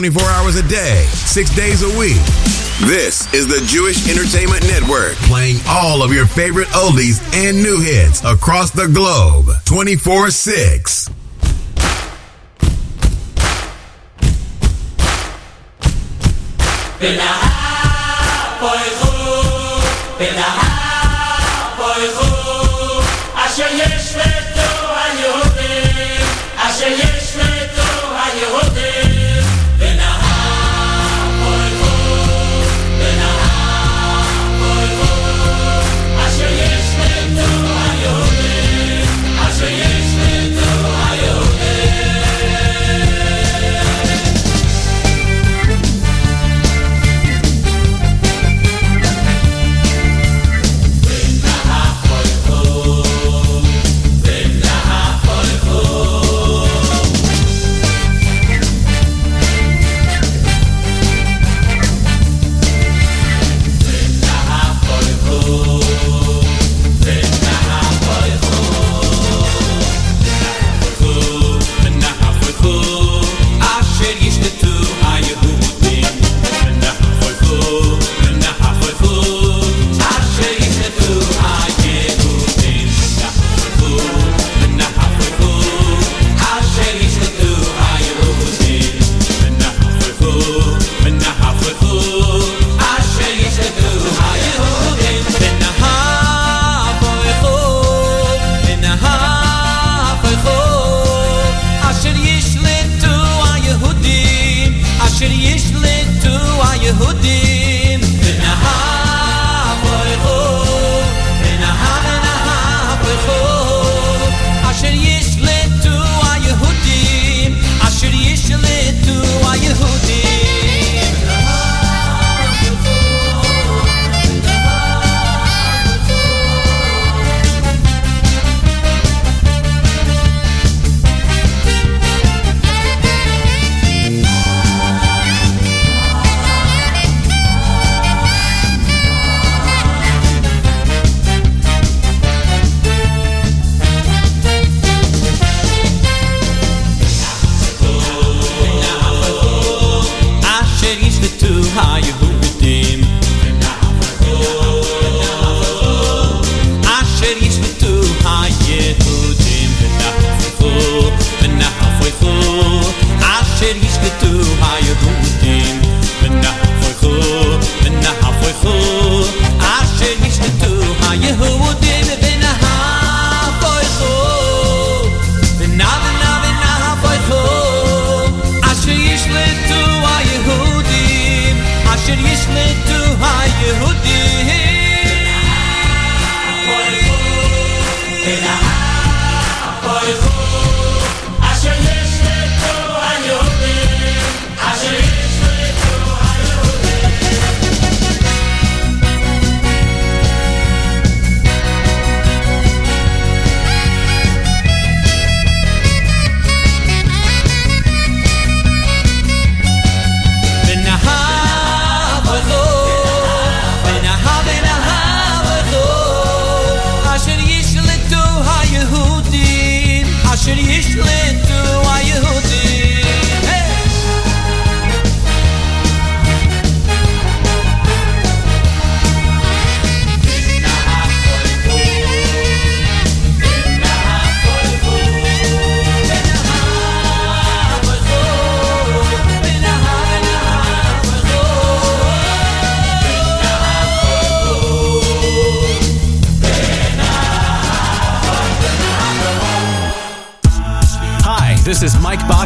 24 hours a day, six days a week. This is the Jewish Entertainment Network, playing all of your favorite oldies and new hits across the globe 24 6. Yeah, yeah.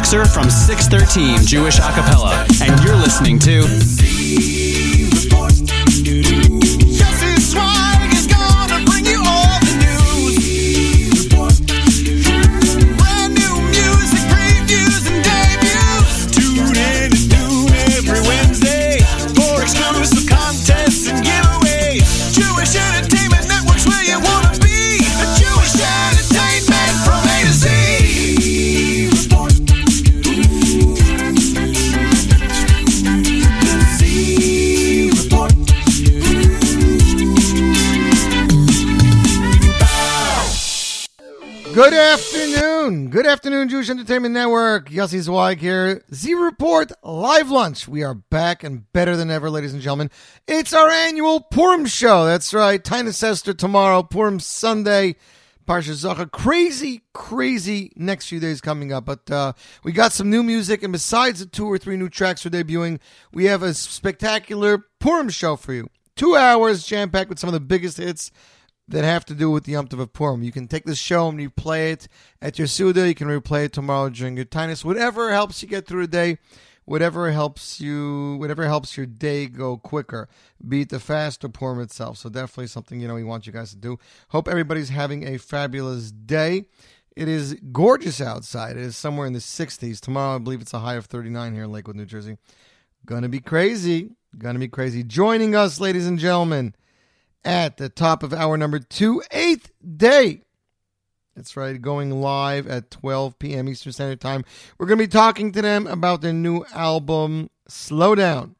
Boxer from 613 Jewish Acapella, and you're listening to Good afternoon. Good afternoon, Jewish Entertainment Network. Yossi Zweig here. Z Report Live Lunch. We are back and better than ever, ladies and gentlemen. It's our annual Purim show. That's right. Taanis Esther tomorrow, Purim Sunday. Parsha Zachor. Crazy, crazy next few days coming up. But uh, we got some new music, and besides the two or three new tracks we're debuting, we have a spectacular Purim show for you. Two hours jam packed with some of the biggest hits that have to do with the Yom Tov of Purim. You can take this show and replay it at your Seudah. You can replay it tomorrow during your Taanis. Whatever helps you get through the day, whatever helps you, whatever helps your day go quicker. Be it the fast or Purim itself. So definitely something you know we want you guys to do. Hope everybody's having a fabulous day. It is gorgeous outside. It is somewhere in the 60s. Tomorrow, I believe it's a high of 39 here in Lakewood, New Jersey. Gonna be crazy. Gonna be crazy. Joining us, ladies and gentlemen at the top of hour number two, 8th Day. That's right, going live at 12 p.m. Eastern Standard Time. We're going to be talking to them about their new album, Slow Down.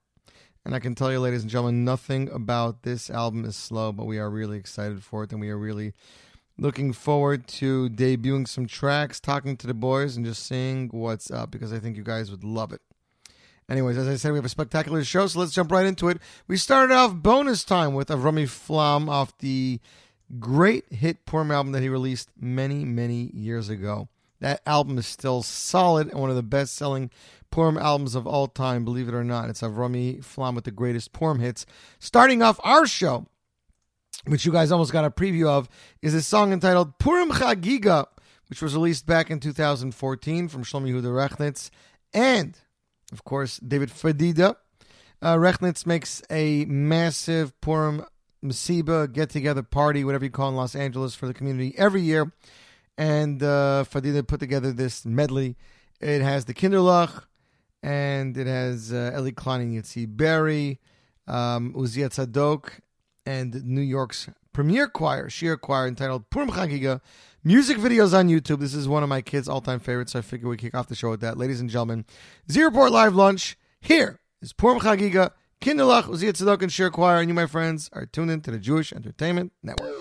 And I can tell you, ladies and gentlemen, nothing about this album is slow, but we are really excited for it, and we are really looking forward to debuting some tracks, talking to the boys, and just seeing what's up because I think you guys would love it. Anyways, as I said, we have a spectacular show, so let's jump right into it. We started off bonus time with Avrami Flam off the great hit Purim album that he released many, many years ago. That album is still solid and one of the best selling Purim albums of all time, believe it or not. It's Avrami Flam with the greatest Purim hits. Starting off our show, which you guys almost got a preview of, is a song entitled Purim Chagiga, which was released back in 2014 from Shlomo Yehuda Rechnitz. And of course, David Fadida. Uh, Rechnitz makes a massive Purim Masiba get together party, whatever you call in Los Angeles, for the community every year. And uh, Fadida put together this medley. It has the Kinderlach, and it has uh, Eli Klein and Yitzi Berry, um, Tzadok, and New York's premier choir, Shir Choir, entitled Purim Chagiga. Music videos on YouTube. This is one of my kids' all-time favorites, so I figure we kick off the show with that. Ladies and gentlemen, Zero Live Lunch. Here is Purim Chagiga, Kinderlach, Uzia Tzadok, and Shir Choir, and you, my friends, are tuned in to the Jewish Entertainment Network.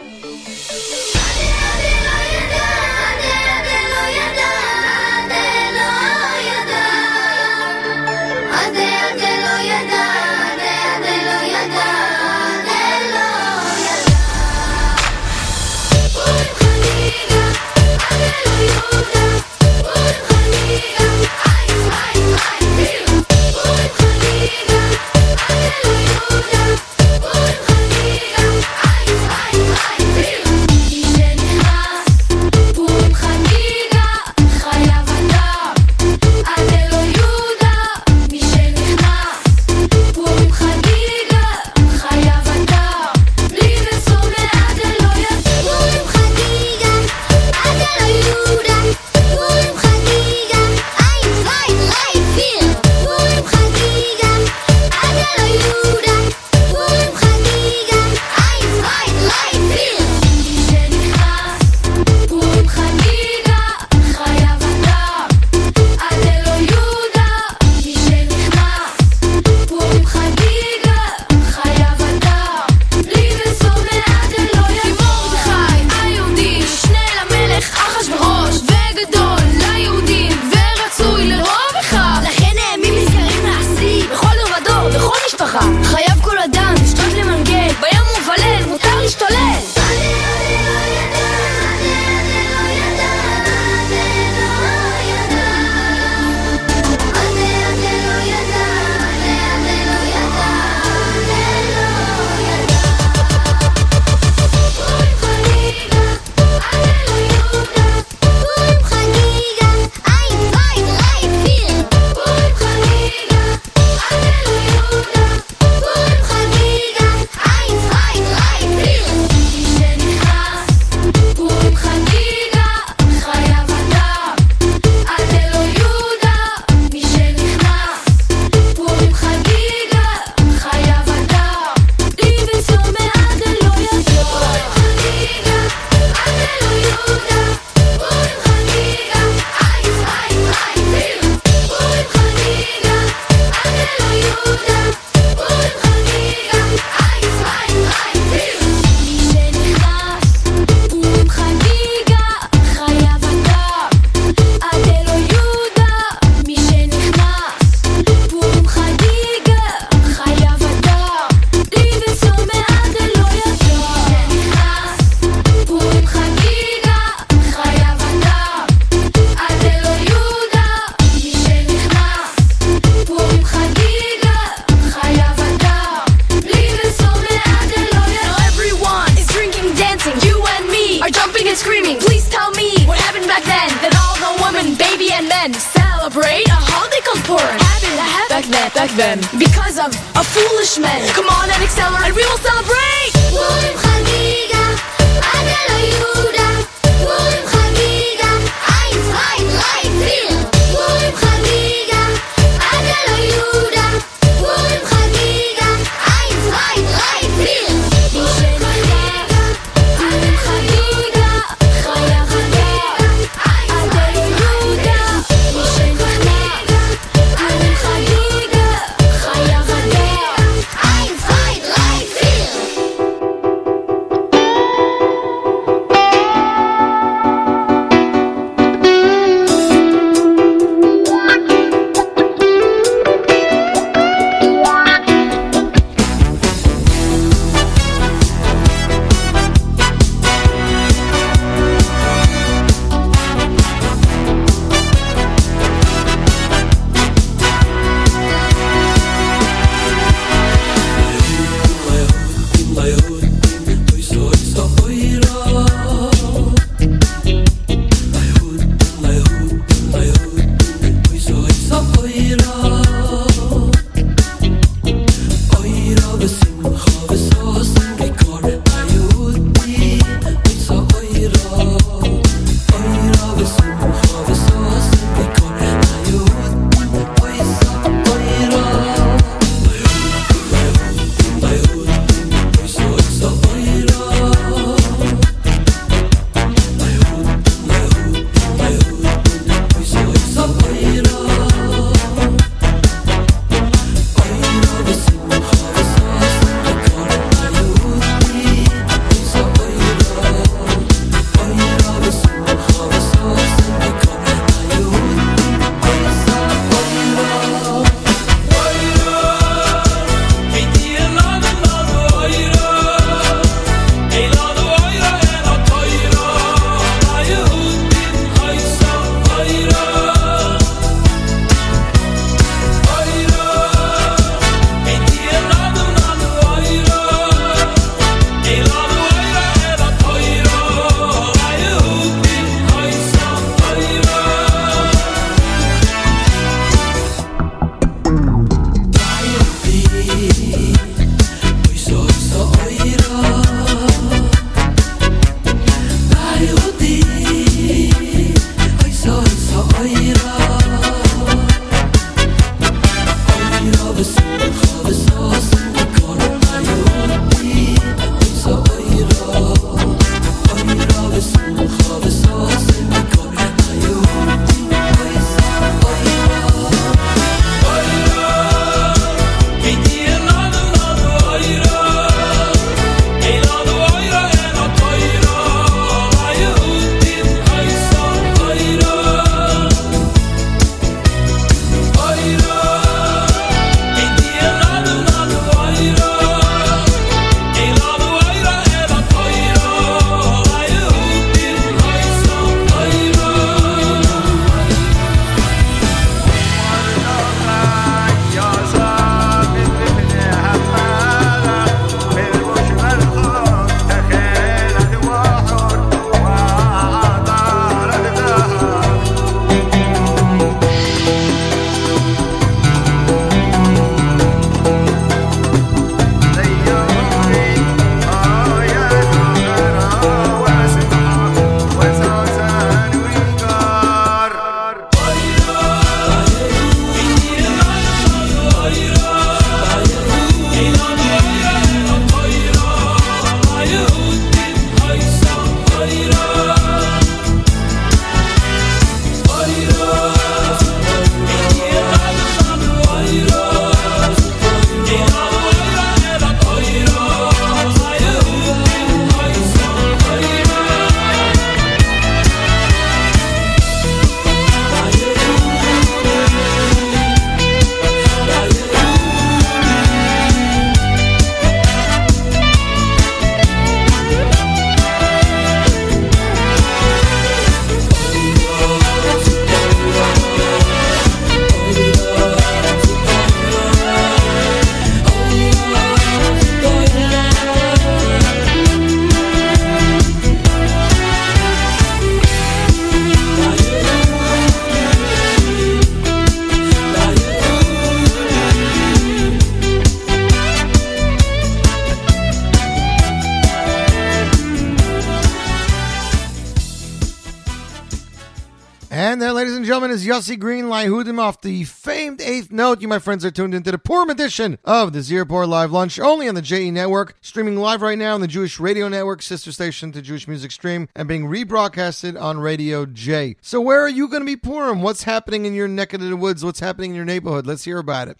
Is Yossi Green him off the famed eighth note. You, my friends, are tuned into the Purim edition of the Z Report Live Lunch, only on the JE Network, streaming live right now on the Jewish Radio Network, sister station to Jewish Music Stream, and being rebroadcasted on Radio J. So, where are you going to be Purim? What's happening in your neck of the woods? What's happening in your neighborhood? Let's hear about it.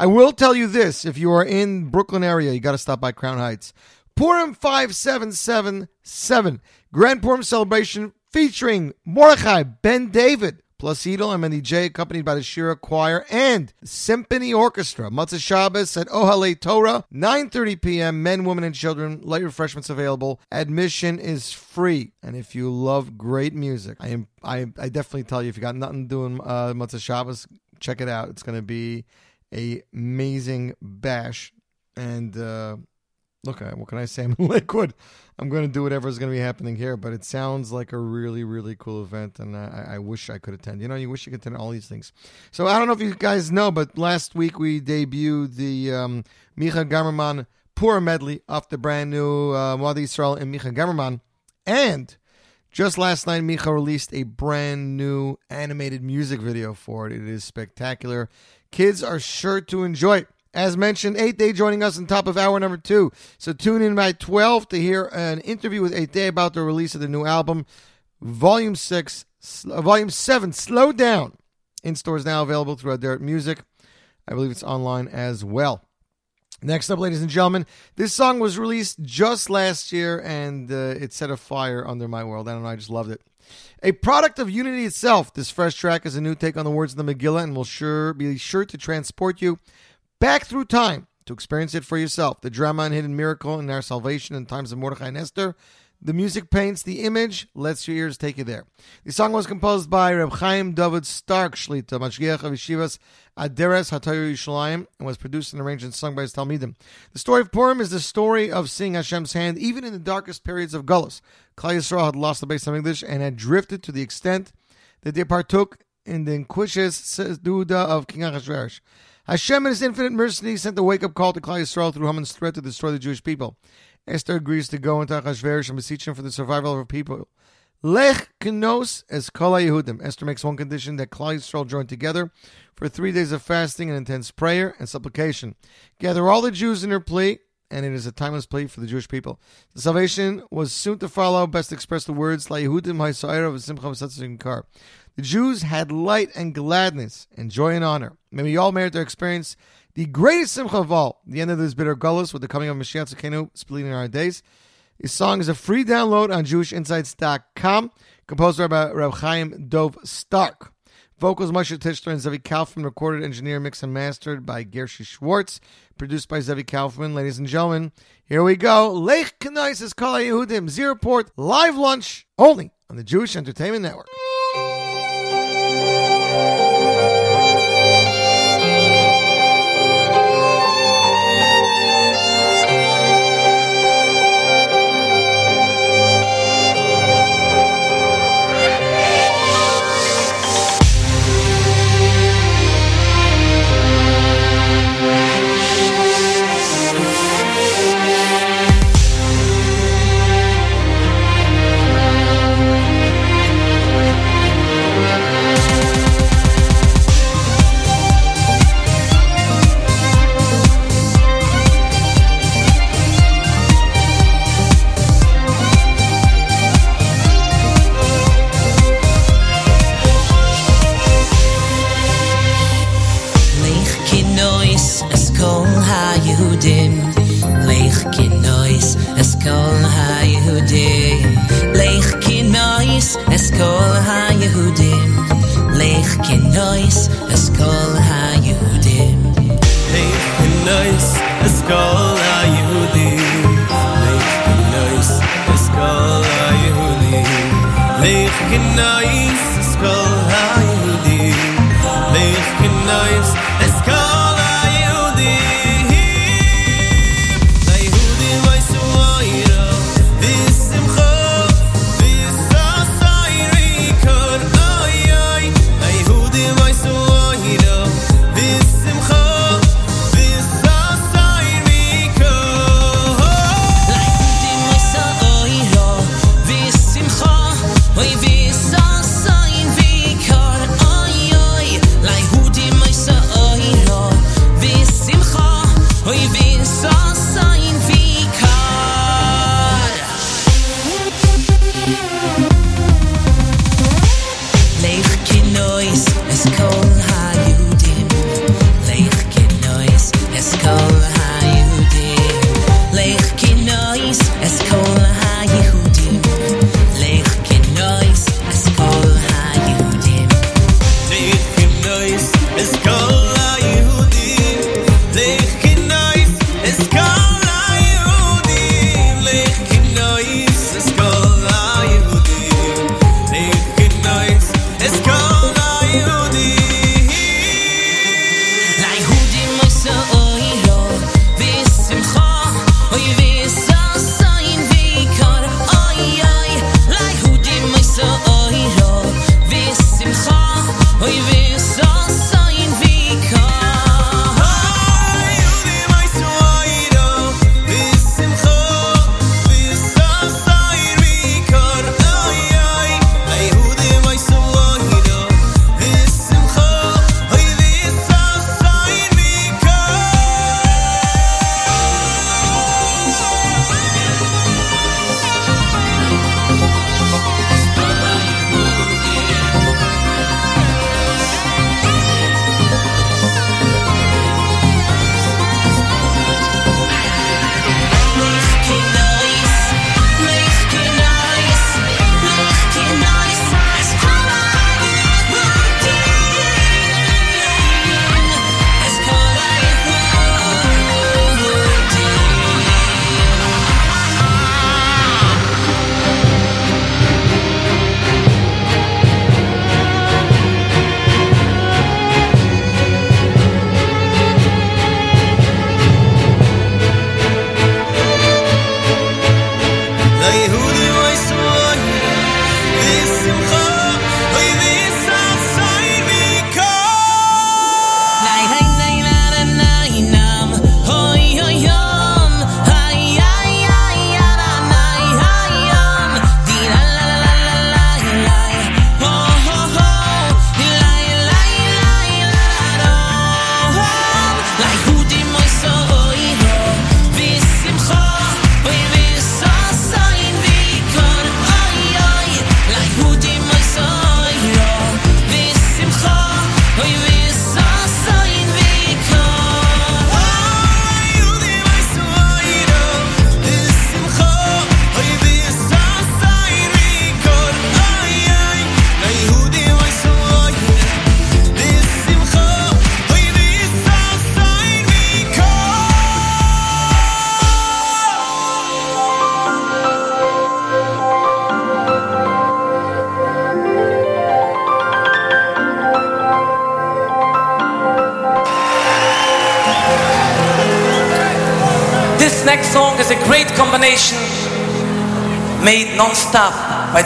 I will tell you this if you are in Brooklyn area, you got to stop by Crown Heights. Purim 5777, Grand Purim celebration featuring Mordechai Ben David, Edel and Mendy J, accompanied by the Shira Choir and Symphony Orchestra. Motzei Shabbos at Oholei Torah, 9.30 p.m. Men, women, and children. Light refreshments available. Admission is free. And if you love great music, I am I, I definitely tell you, if you got nothing doing uh, Motzei Shabbos, check it out. It's going to be a amazing bash. And uh, look, what can I say? I'm in Lakewood. I'm going to do whatever is going to be happening here, but it sounds like a really, really cool event, and I, I wish I could attend. You know, you wish you could attend all these things. So I don't know if you guys know, but last week we debuted the um, Micha Gamerman Pura medley off the brand new uh, Wadi Yisrael and Micha Gamerman, and just last night, Micha released a brand new animated music video for it. It is spectacular. Kids are sure to enjoy it. As mentioned, 8th Day joining us on top of hour number two. So tune in by 12 to hear an interview with 8th Day about the release of the new album, Volume 6, uh, Volume 7, Slow Down. In stores now available through Aderet Music. I believe it's online as well. Next up, ladies and gentlemen, this song was released just last year and uh, it set a fire under my world. I don't know, I just loved it. A product of Unity itself, this fresh track is a new take on the words of the Megillah and will sure be sure to transport you back through time to experience it for yourself. The drama and hidden miracle in our salvation in times of Mordechai and Esther. The music paints the image, lets your ears take you there. The song was composed by Reb Chaim David Stark Shlita, Mashgiach of Yeshivas Aderes HaTorah Yerushalayim, and was produced and arranged and sung by his Talmidim. The story of Purim is the story of seeing Hashem's hand even in the darkest periods of Gullus. Klal Yisrael had lost the base of English and had drifted to the extent that they partook in the inquisious Duda of King Achashverosh. Hashem in his infinite mercy sent the wake-up call to Klal Yisrael through Haman's threat to destroy the Jewish people. Esther agrees to go into Achashverosh and beseech him for the survival of her people. Lech Kenos es Kol Yehudim. Esther makes one condition that Klal Yisrael join together for three days of fasting and intense prayer and supplication. Gather all the Jews in her plea, and it is a timeless plea for the Jewish people. The salvation was soon to follow. Best expressed the words La Yehudim Ha'Yisrael of Simcha Kar. The Jews had light and gladness and joy and honor. May we all merit to experience the greatest simcha of all, the end of this bitter gullus with the coming of Mashiach Tzidkenu speeding in our days. This song is a free download on JewishInsights.com, composed by Reb Chaim Dov Stark. Vocals Moshe Tischler and Zevi Kaufman, recorded, engineered, mixed, and mastered by Gershi Schwartz, produced by Zevi Kaufman. Ladies and gentlemen, here we go. Lech Knais is Kala Yehudim, Z Report, live lunch, only on the Jewish Entertainment Network. Es kol ha-Yehudim Lech kinois es kol ha-Yehudim Lech kinois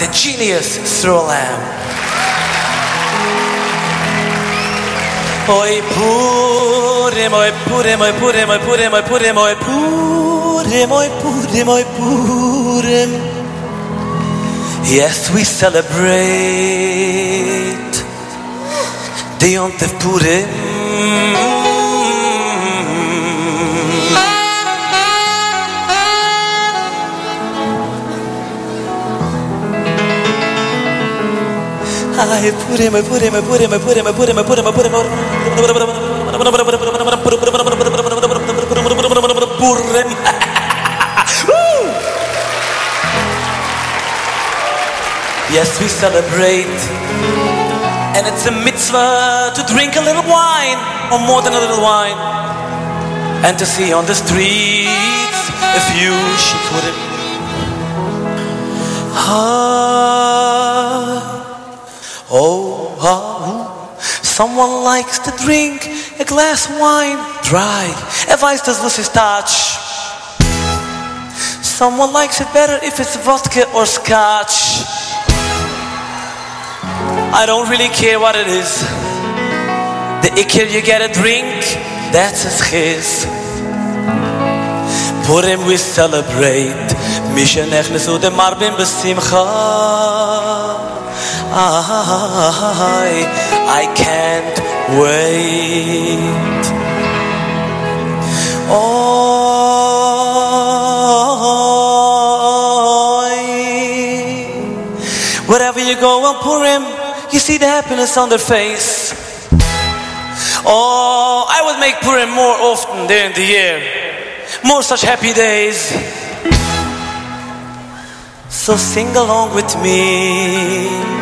the genius Through a lamb. Oi Purim, oi Purim, oi Purim, oi Purim, oi Purim, oi Purim, oi Purim, oi Purim. Yes, we celebrate the Yom Purim. Yes, we celebrate. And it's a mitzvah to drink a little wine, or more than a little wine. And to see on the streets a few shikurim. Ah. Oh, ah, someone likes to drink a glass of wine dry. If I lose this touch. Someone likes it better if it's vodka or scotch. I don't really care what it is. The ikir you get a drink, that's his. Purim we celebrate. Nechnesu de marbim besimcha. I, I can't wait. Oh, wherever you go on Purim, you see the happiness on their face. Oh, I would make Purim more often during the year. More such happy days. So sing along with me.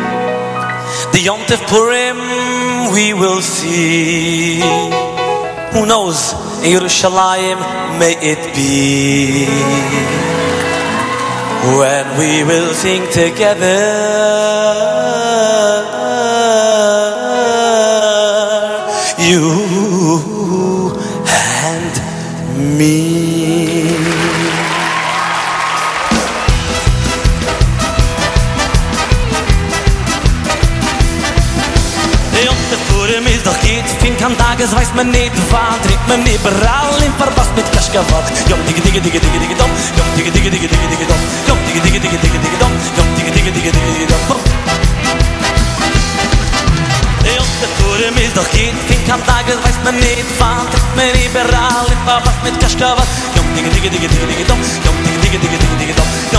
The Purim we will see. Who knows? In Yerushalayim may it be. When we will sing together, Tages weiß man nicht, wann tritt man überall in Verpasst mit Kaschkawad. Jom, digi, digi, digi, digi, digi, dom. Jom, digi, digi, digi, digi, digi, dom. Jom, digi, digi, digi, digi, digi, dom. Jom, digi, digi, digi, digi, digi, dom. Die Jungs der Turm ist doch geht, fin kam Tages, weiß man nicht, wann tritt man überall in Verpasst mit Kaschkawad. Jom, dige dige dige dige dige dom. Jom, dige dige dige dige dige Jom, dom.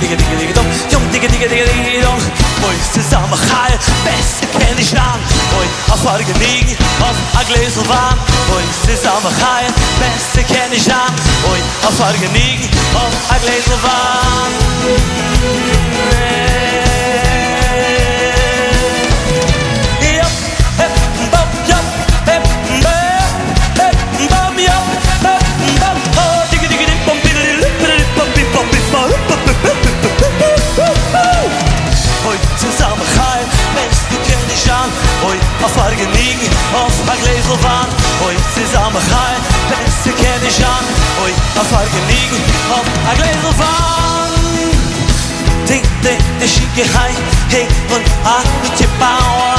digga digga digga dong. Jung digga digga digga digga dong. Moi zusammen hal beste kenn ich dann moi auf war gelegen auf a gläser war moi zusammen hal beste kenn ich dann moi auf war gelegen auf a gläser war hoy a farge ning auf a Gläsel van hoy zusam gaen des ze ken ich an. Hoy a farge ning auf a Gläsel van dik ding, de schicke Hai, hey und a mit je bauer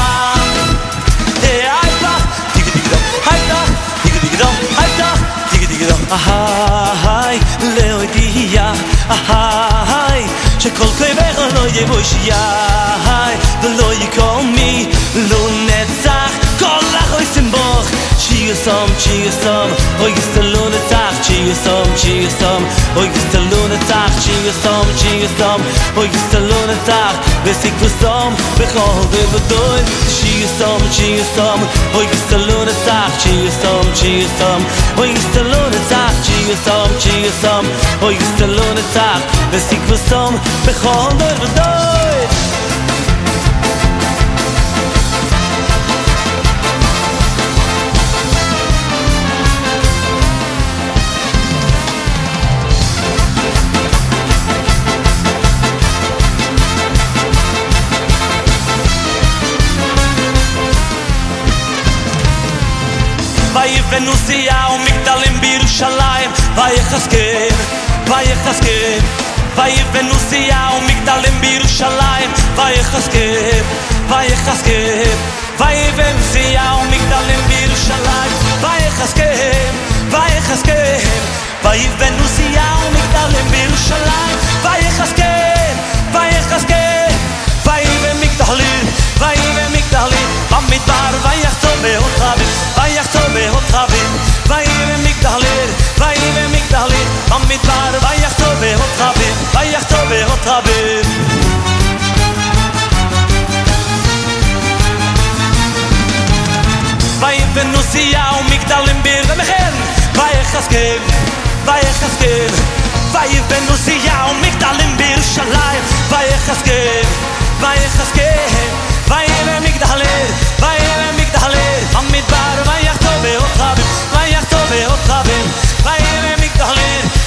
hey i da dik dik da hay da dik dik da hay da dik dik aha leo di ja aha hay שכל כאבך לא יבוש יאי ולא יקום מי לא Netzach Kolach oi Simboch Chiyo som, chiyo som Oi gistel lo Netzach Chiyo som, chiyo som Oi gistel lo Netzach Chiyo som, chiyo som Oi gistel lo Netzach Vesik vus som Bechol de vodoy Chiyo som, Oi gistel lo Netzach Chiyo som, Oi gistel lo Netzach Chiyo som, Oi lo Netzach de. סייה ומגדלים בירושלים ויחזקאל, ויחזקאל ויבנו סייה ומגדלים בירושלים ויחזקאל, ויחזקאל ויבנו סייה ומגדלים בירושלים ויחזקאל, ויחזקאל ויבנו סייה ומגדלים בירושלים ויחזקאל, ויחזקאל ויבן מגדלים, והתאבד ויבנוסיה ומגדלים ביר ומכן ויחזקאל ויחזקאל ויבנוסיה ומגדלים בירושלים ויחזקאל ויחזקאל ויבמגדלים ויבמגדלים במדבר ויחטוב והתאבד ויחטוב והתאבד ויבמגדלים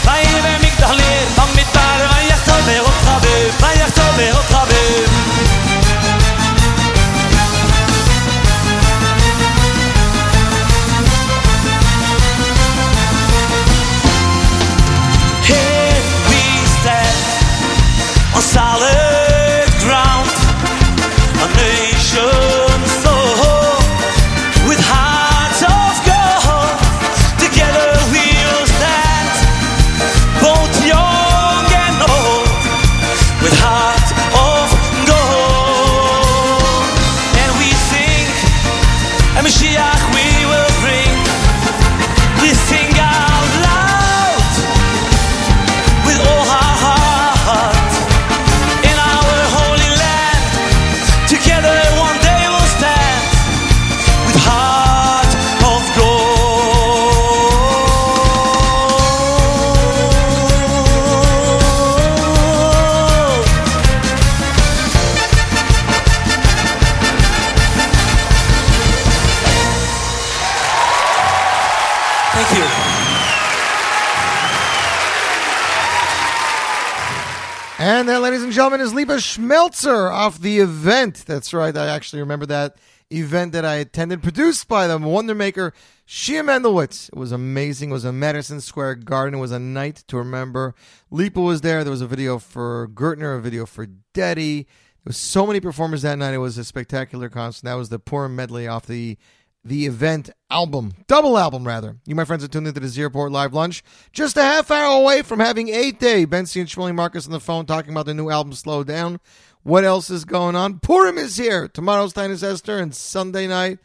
gentlemen, Schmelzer off the event. That's right. I actually remember that event that I attended, produced by the Wonder Maker, Shia Mendelwitz. It was amazing. It was a Madison Square Garden. It was a night to remember. Lipa was there. There was a video for Gertner, a video for Deddy. There was so many performers that night. It was a spectacular concert. That was the poor medley off the the event album, double album rather. You, my friends, are tuned into the Z Report Live Lunch, just a half hour away from having 8th Day. Bensi and Shmuley Marcus on the phone talking about the new album, Slow Down. What else is going on? Purim is here. Tomorrow's Taanis Esther and Sunday night.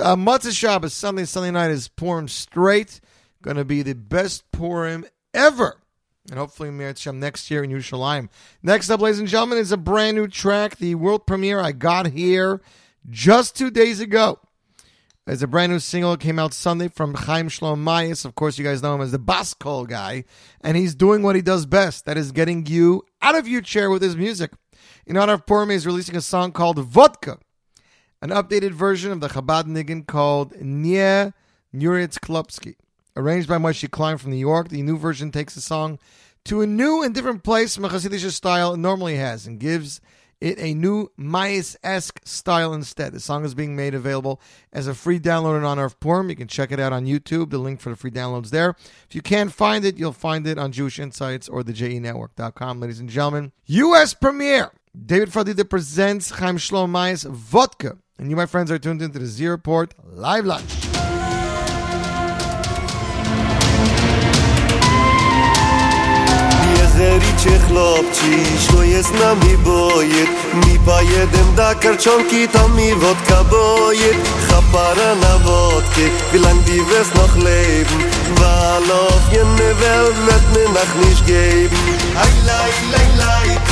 Uh, Motzei Shabbos, Sunday, Sunday night is Purim straight. Going to be the best Purim ever. And hopefully, Meretz Shem next year in Yerushalayim. Next up, ladies and gentlemen, is a brand new track, the world premiere I got here just two days ago. There's a brand new single came out Sunday from Chaim Shlomo Mayas. Of course, you guys know him as the Bass Call guy, and he's doing what he does best. That is getting you out of your chair with his music. In honor of Purim, he's releasing a song called Vodka, an updated version of the Chabad Niggin called Nie Nuritz Klopsky. Arranged by Moshe Klein from New York, the new version takes the song to a new and different place from style normally has and gives it a new Mayas-esque style instead. The song is being made available as a free download on honor of Purim. You can check it out on YouTube. The link for the free downloads there. If you can't find it, you'll find it on Jewish Insights or the JENetwork.com, ladies and gentlemen. U.S. premiere. David Fadida presents Chaim Shlomo Mayas Vodka. And you, my friends, are tuned into the Z Report Live Lunch. Der iche kloptsch, wo ist na mi bojet, mi pa jedem da kartonki tam mi vodka bojet, Chapara na vodka, wie lang die noch leben, war lobge ne weld net nach nisch geben, ei lei lei lei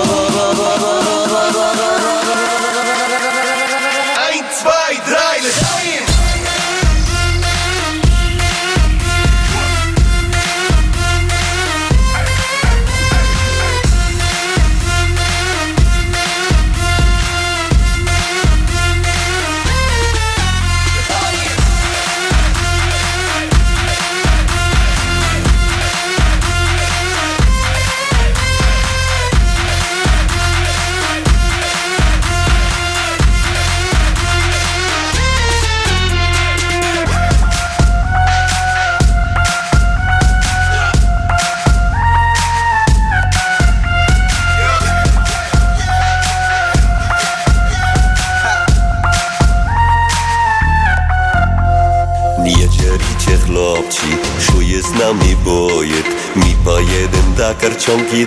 穷极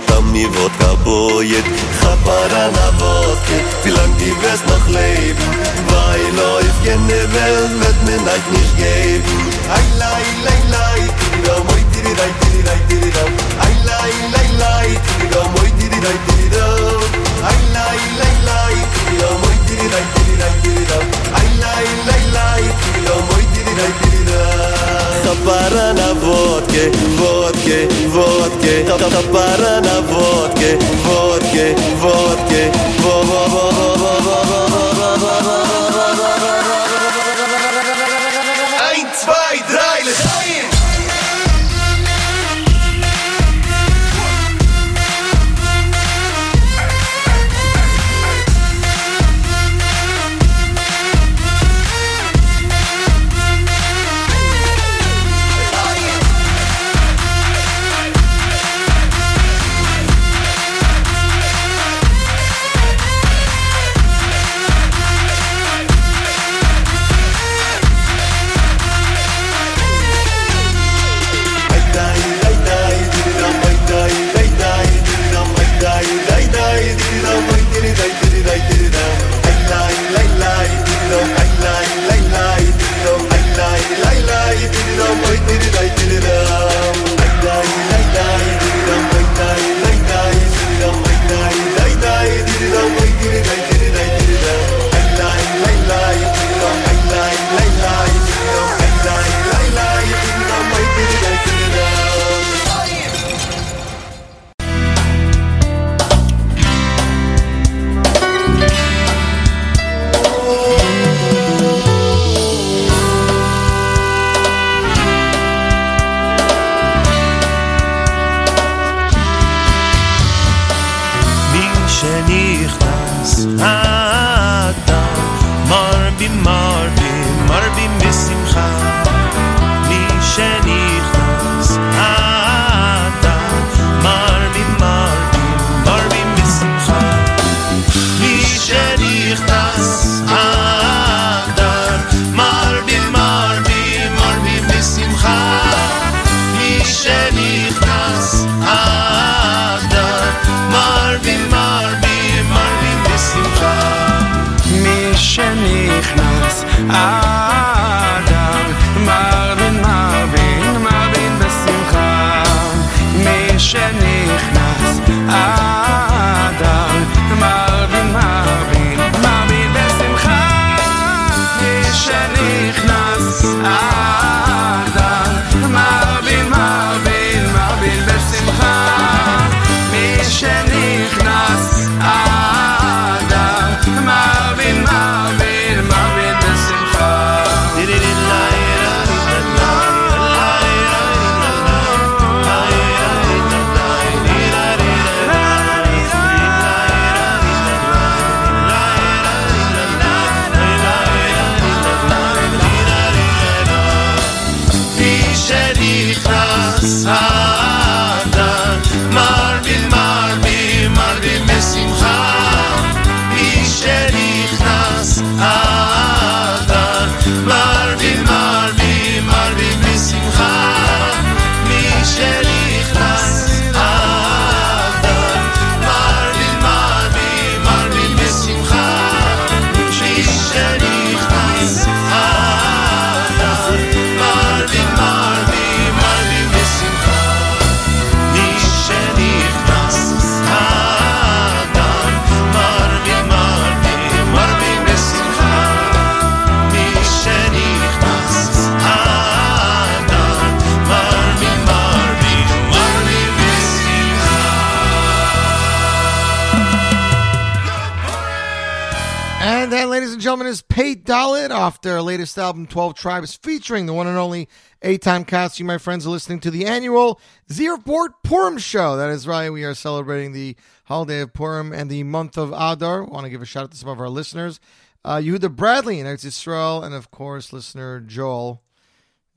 off their latest album, 12 Tribes, featuring the one and only eight-time cast. You, my friends, are listening to the annual Z Report Purim show. That is right. We are celebrating the holiday of Purim and the month of Adar. I want to give a shout out to some of our listeners. Uh, Yehuda Bradley in Eretz Yisrael, and of course, listener Joel.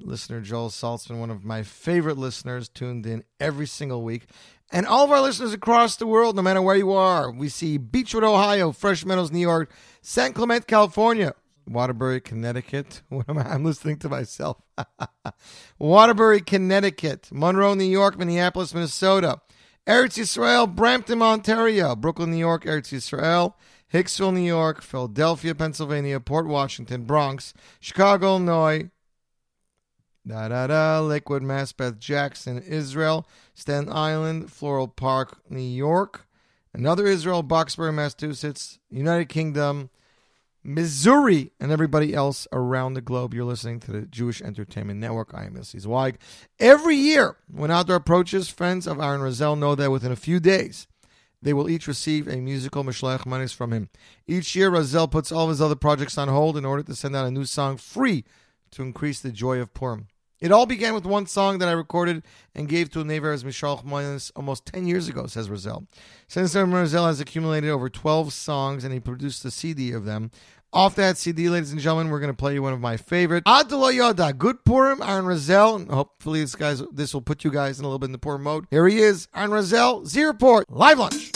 Listener Joel Saltzman, one of my favorite listeners, tuned in every single week. And all of our listeners across the world, no matter where you are, we see Beachwood, Ohio, Fresh Meadows, New York, San Clemente, California, Waterbury, Connecticut. I'm listening to myself. Waterbury, Connecticut, Monroe, New York, Minneapolis, Minnesota, Eretz Yisrael, Brampton, Ontario, Brooklyn, New York, Eretz Yisrael, Hicksville, New York, Philadelphia, Pennsylvania, Port Washington, Bronx, Chicago, Illinois, Da da da, Lakewood, Mass, Beth Jackson, Israel, Staten Island, Floral Park, New York, another Israel, Boxbury, Massachusetts, United Kingdom, Missouri, and everybody else around the globe. You're listening to the Jewish Entertainment Network. I am Yossi Zweig. Every year, when Adar approaches, friends of Aaron Razel know that within a few days, they will each receive a musical Mishlech Manis from him. Each year, Razel puts all his other projects on hold in order to send out a new song free to increase the joy of Purim. It all began with one song that I recorded and gave to a neighbor as Mishalch Manis almost 10 years ago, says Razel. Since then, Razel has accumulated over 12 songs and he produced a CD of them. Off that CD, ladies and gentlemen, we're going to play you one of my favorite. Ad Delo Yada, Good Purim, Aaron Razel. Hopefully, this guys, this will put you guys in a little bit in the poor mode. Here he is, Aaron Razel, report Live Lunch.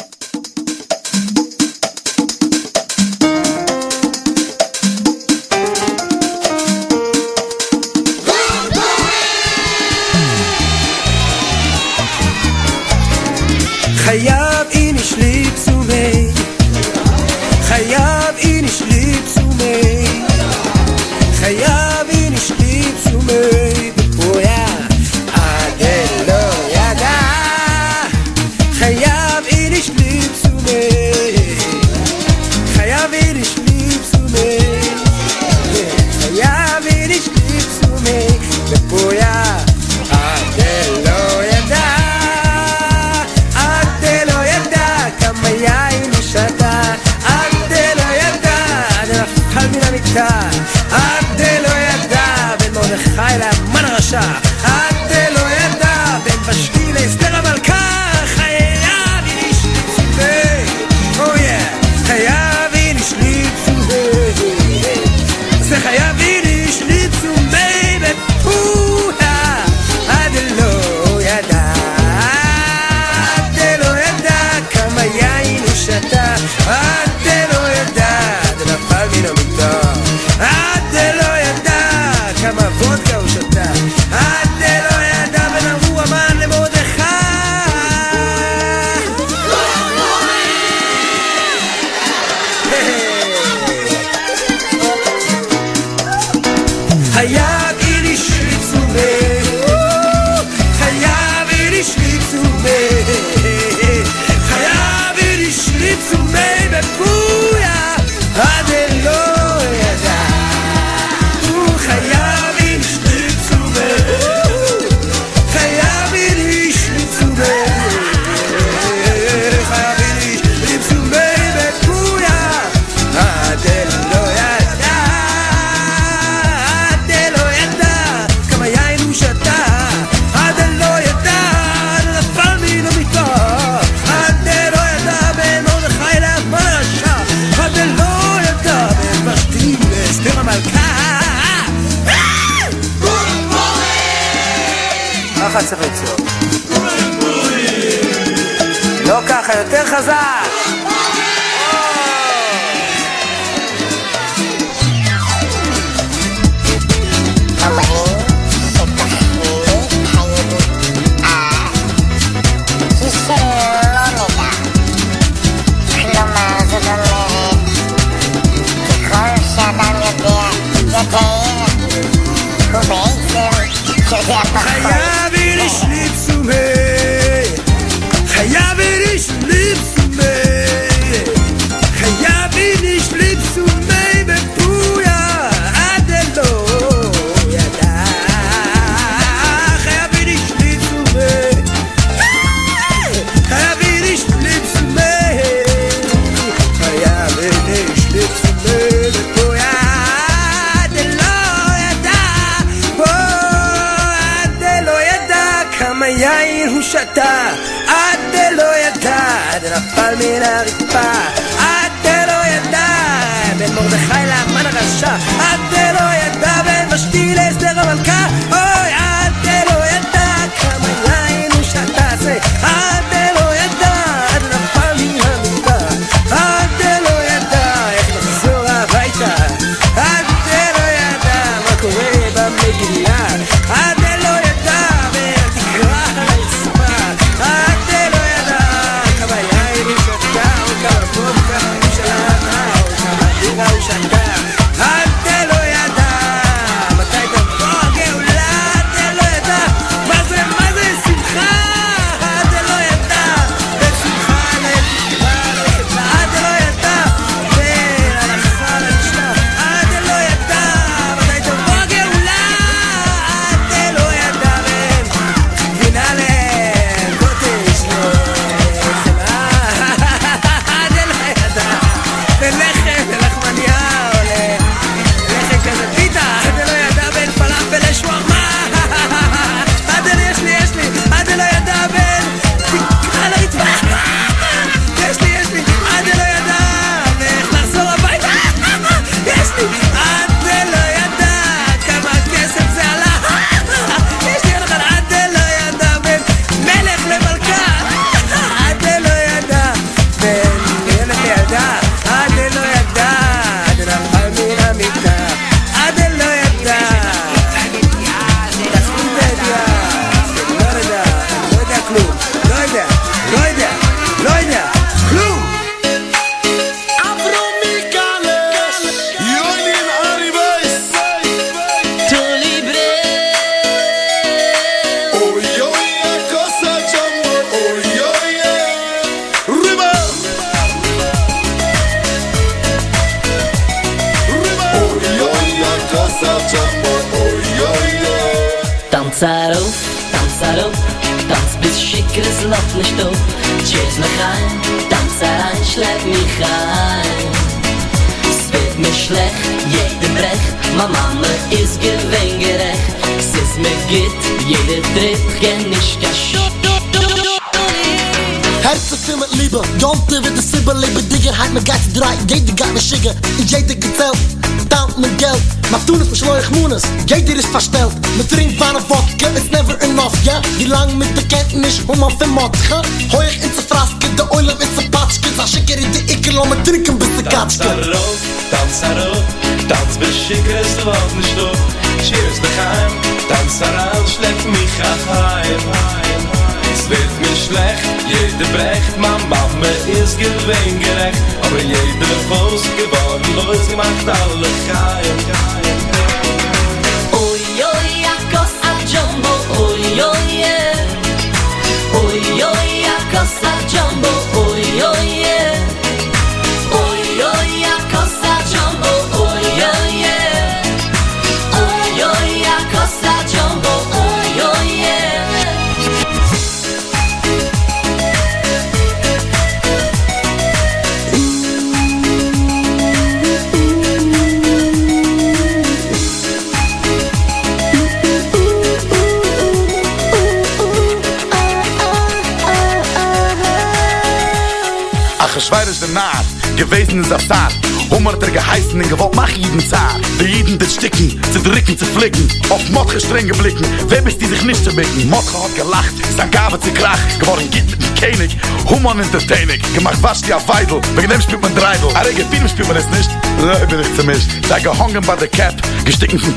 Saat. Hummer der geheißen, in gewollt mach jeden Zahn. Die Jeden des Sticken, zu drücken, zu flicken. Auf Motche strenge blicken, wer bist die sich nicht zu blicken? Motche hat gelacht, sein Gabe zu krach. Geworden geht mit dem König, Hummer entertaining. Gemacht was die auf Weidel, wegen dem spielt man Dreidel. A rege Film spielt man es nicht, Nö, bin ich zermischt. Sei gehangen bei der Cap, gesticken von.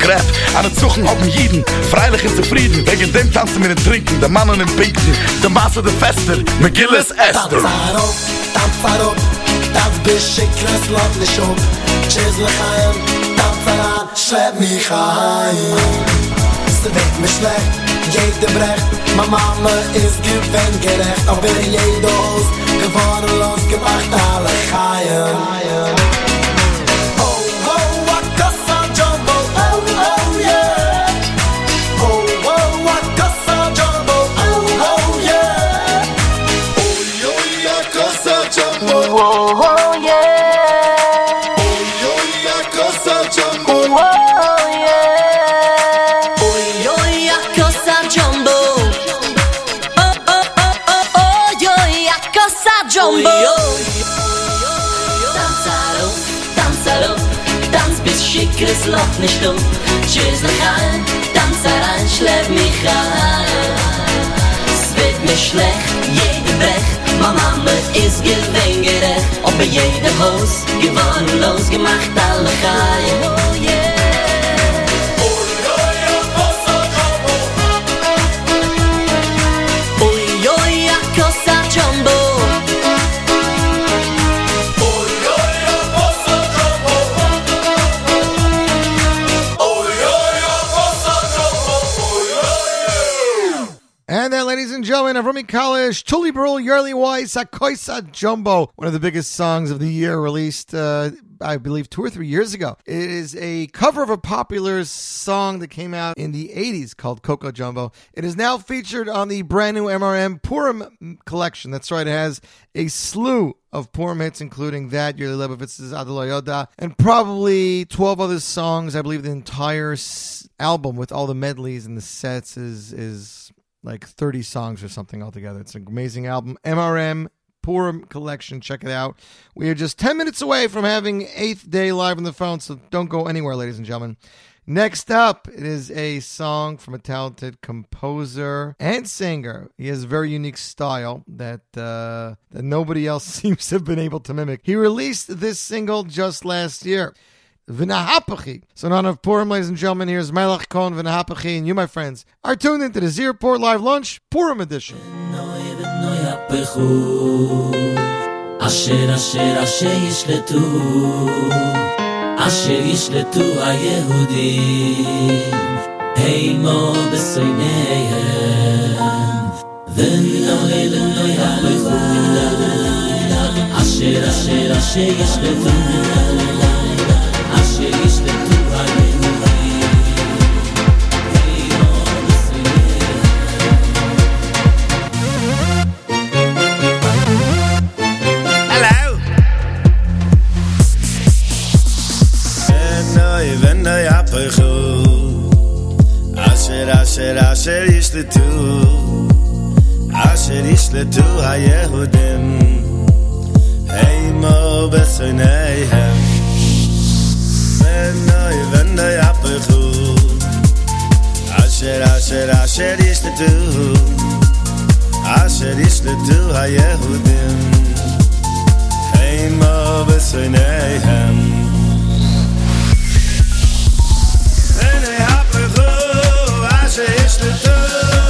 An den Zuchen haben jeden, freilich und zufrieden. Wegen dem tanzen wir den Trinken, der Mann und den Pinken. Der Maße der Fester, McGillis Esther. Auf, tanz Beschiknis laat me shop, cheersle gaan, dan verand, slep me gaan. Is te me misle, jeet de brecht, maar mama is gewengerecht, wenkerecht. Al weer in je doos, gevoerde los, gebracht alle gaan. Schickres Loch nicht um. Tschüss l'chaim, tanz herein, schlepp mich heim Es wird mir schlecht, jede Brecht Ma Mama ist gewinn gerecht Ob bei jedem Haus gewonnen, losgemacht alle Chaim ladies of Rumi Kalish, Tuli Brul, Yerli Weiss, Akoisa Jumbo, one of the biggest songs of the year, released, uh, I believe, two or three years ago. It is a cover of a popular song that came out in the 80s called Coco Jumbo. It is now featured on the brand new MRM Purim collection. That's right, it has a slew of Purim hits, including that, Yerli Lebovitz's Adaloyoda, and probably 12 other songs. I believe the entire album with all the medleys and the sets is is like 30 songs or something altogether. It's an amazing album. MRM Purim Collection. Check it out. We are just 10 minutes away from having Eighth Day live on the phone, so don't go anywhere, ladies and gentlemen. Next up, it is a song from a talented composer and singer. He has a very unique style that uh, that nobody else seems to have been able to mimic. He released this single just last year. Vinahapachi. So in honor of Purim, ladies and gentlemen, here's Melech Cohen Vinahapachi, and you, my friends, are tuned into the Z Report Live Lunch Purim edition. אשר אשר אשר ישלטו, אשר ישלטו היהודים, הימו בסיניהם, ונוי לנוי הלכו, אשר אשר אשר ישלטו, apechu Asher, asher, asher yishletu Asher yishletu hayehudim Heimo besoineihem Venoi, venoi apechu Asher, asher, asher yishletu Asher yishletu hayehudim Heimo besoineihem Venei ze is de.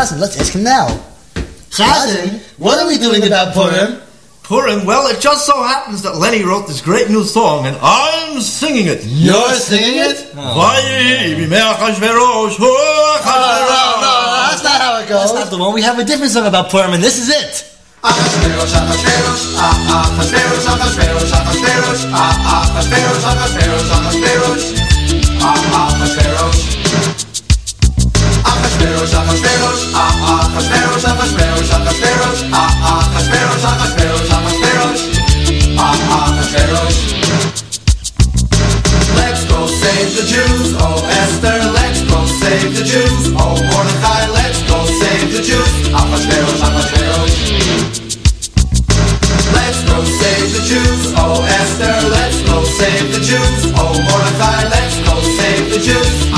Chazan. Let's ask him now. Chazan, what are we doing about Purim? Purim, well, it just so happens that Lenny wrote this great new song, and I'm singing it. You're singing it? Vayi b'mei Achashverosh, hu No, no, no, ah, that's not how it goes. That's not the one. We have a different song about Purim, and this is it. Achashverosh, Achashverosh, ah, Achashverosh, Achashverosh, Achashverosh, ah, Achashverosh, Achashverosh, Achashverosh, ah, ah Achashverosh. Ah, Let's go save the Jews, oh Esther, let's go save the Jews, oh Mordechai, let's go save the Jews, Achashverosh, Achashverosh. Let's go save the Jews, oh Esther, let's go save the Jews, oh Mordechai, let's go save the Jews,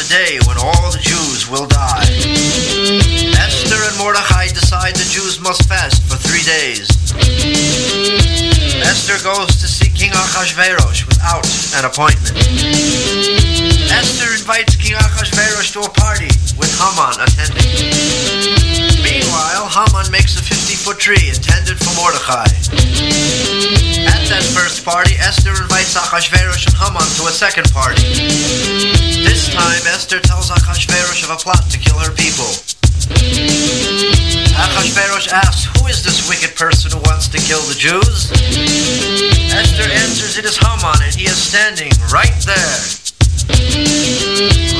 the day when all the Jews will die. Esther and Mordechai decide the Jews must fast for three days. Esther goes to see King Achashverosh without an appointment. Esther invites King Achashverosh to a party with Haman attending. Meanwhile, Haman makes a 50-foot tree intended for Mordechai. At that first party, Esther invites Achashverosh and Haman to a second party. This time, Esther tells Achashverosh of a plot to kill her people. Achashverosh asks, Who is this wicked person who wants to kill the Jews? Esther answers, It is Haman, and he is standing right there.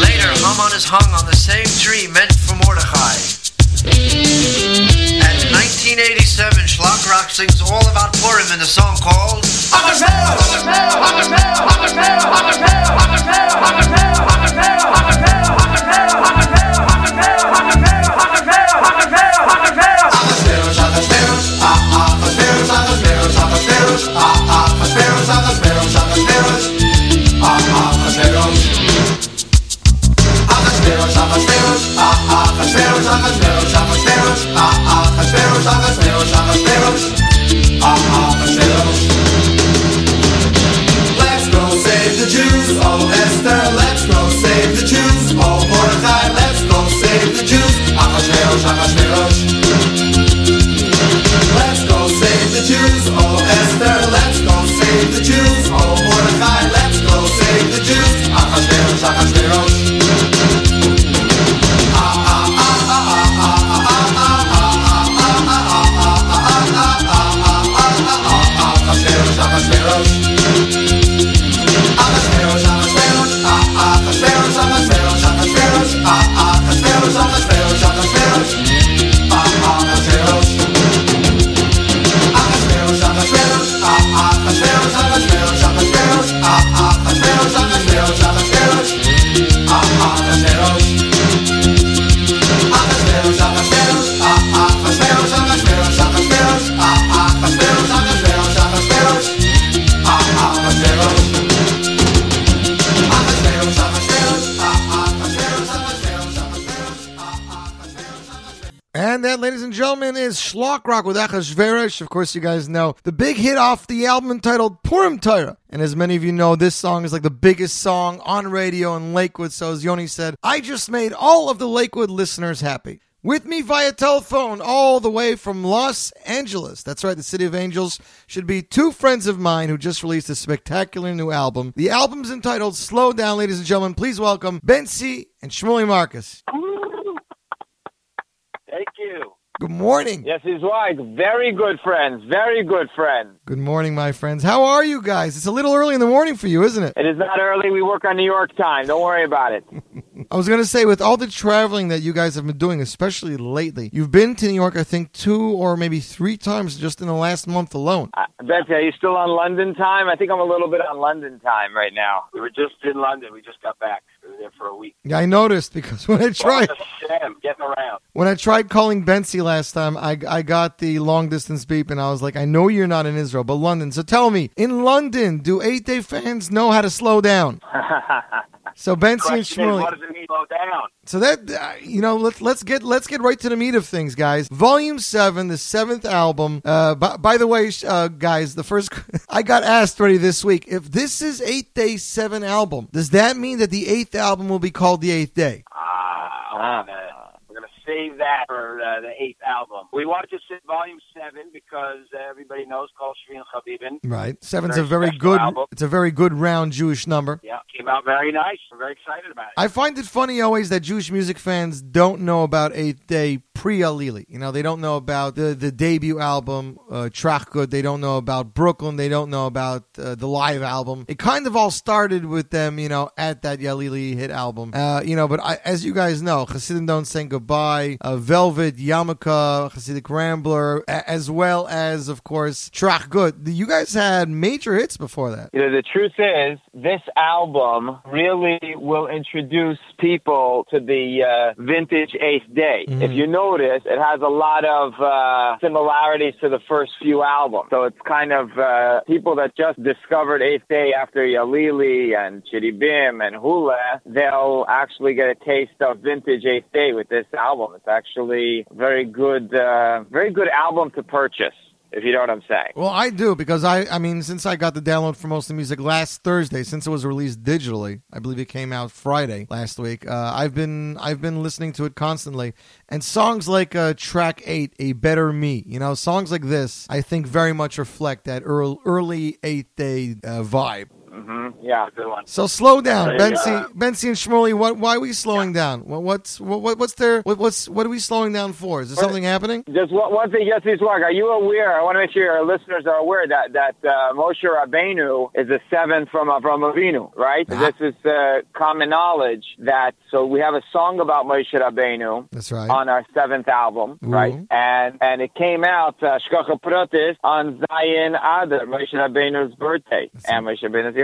Later, Haman is hung on the same tree meant for Mordechai. At 1987, Schlock Rock sings all about Purim in the song called Achashverosh, Let's go save the Jews, oh. Let's go save the Jews, oh Esther, let's go save the Jews, Schlock Rock with Achashverosh. Of course, you guys know the big hit off the album entitled Purim Torah. And as many of you know, this song is like the biggest song on radio in Lakewood. So as Yoni said, I just made all of the Lakewood listeners happy. With me via telephone, all the way from Los Angeles. That's right, the City of Angels should be two friends of mine who just released a spectacular new album. The album's entitled Slow Down, ladies and gentlemen. Please welcome Bensi and Shmuley Marcus. Thank you. Good morning. Yes, he's right. Very good friends. Very good friends. Good morning, my friends. How are you guys? It's a little early in the morning for you, isn't it? It is not early. We work on New York time. Don't worry about it. I was going to say, with all the traveling that you guys have been doing, especially lately, you've been to New York, I think, two or maybe three times just in the last month alone. Uh, Betsy, are you still on London time? I think I'm a little bit on London time right now. We were just in London. We just got back. There for a week. Yeah, I noticed because when I tried Sam, getting around. when I tried calling Bensi last time, I, I got the long distance beep, and I was like, I know you're not in Israel, but London. So tell me, in London, do eight day fans know how to slow down? So Bensi and Question Shmuley. what does it mean slow down? So that uh, you know, let's let's get let's get right to the meat of things, guys. Volume seven, the seventh album. Uh, by, by the way, uh, guys, the first I got asked already this week if this is eighth day seven album. Does that mean that the eighth album will be called the eighth day? Ah, save that for uh, the eighth album. We wanted to sit volume seven because everybody knows Kol Shvin Chabibin. Right. Seven's Very a very good. album. It's a very good round Jewish number. Yeah, came out very nice. We're very excited about it. I find it funny always that Jewish music fans don't know about Eighth Day pre Yalili. You know, they don't know about the, the debut album, uh, Tracht Gut. They don't know about Brooklyn. They don't know about uh, the live album. It kind of all started with them, you know, at that Yalili hit album. Uh, you know, but I, as you guys know, Hasidim Don't Say Goodbye, uh, Velvet, Yarmulke, Hasidic Rambler, a- as well as, of course, Tracht Gut. You guys had major hits before that. You know, the truth is, this album really will introduce people to the uh, vintage Eighth Day. If you notice, it has a lot of uh, similarities to the first few albums. So it's kind of uh, people that just discovered Eighth Day after Yalili and Chitty Bim and Hula, they'll actually get a taste of vintage Eighth Day with this album. It's actually a very good, uh, very good album to purchase. If you know what I'm saying. Well, I do because I, I mean, since I got the download for most of the music last Thursday, since it was released digitally, I believe it came out Friday last week. Uh, I've been, I've been listening to it constantly, and songs like uh, track eight, "A Better Me," you know, songs like this, I think very much reflect that early, early eighth day uh, vibe. Mm-hmm. Yeah, good one. So slow down, There you Bensi, go. Bensi and Shmuley. What? Why are we slowing down? What, what's what, what? What's there? What, what's what are we slowing down for? Is there something happening? Just one, one thing, yes, please, Mark. Are you aware? I want to make sure our listeners are aware that that uh, Moshe Rabbeinu is the seventh from uh, from Avinu, right? This is uh, common knowledge that. So we have a song about Moshe Rabbeinu That's right. on our seventh album, right? And and it came out uh, Hashgacha Pratis on Zayin Adar, Moshe Rabbeinu's birthday, and Moshe Rabbeinu's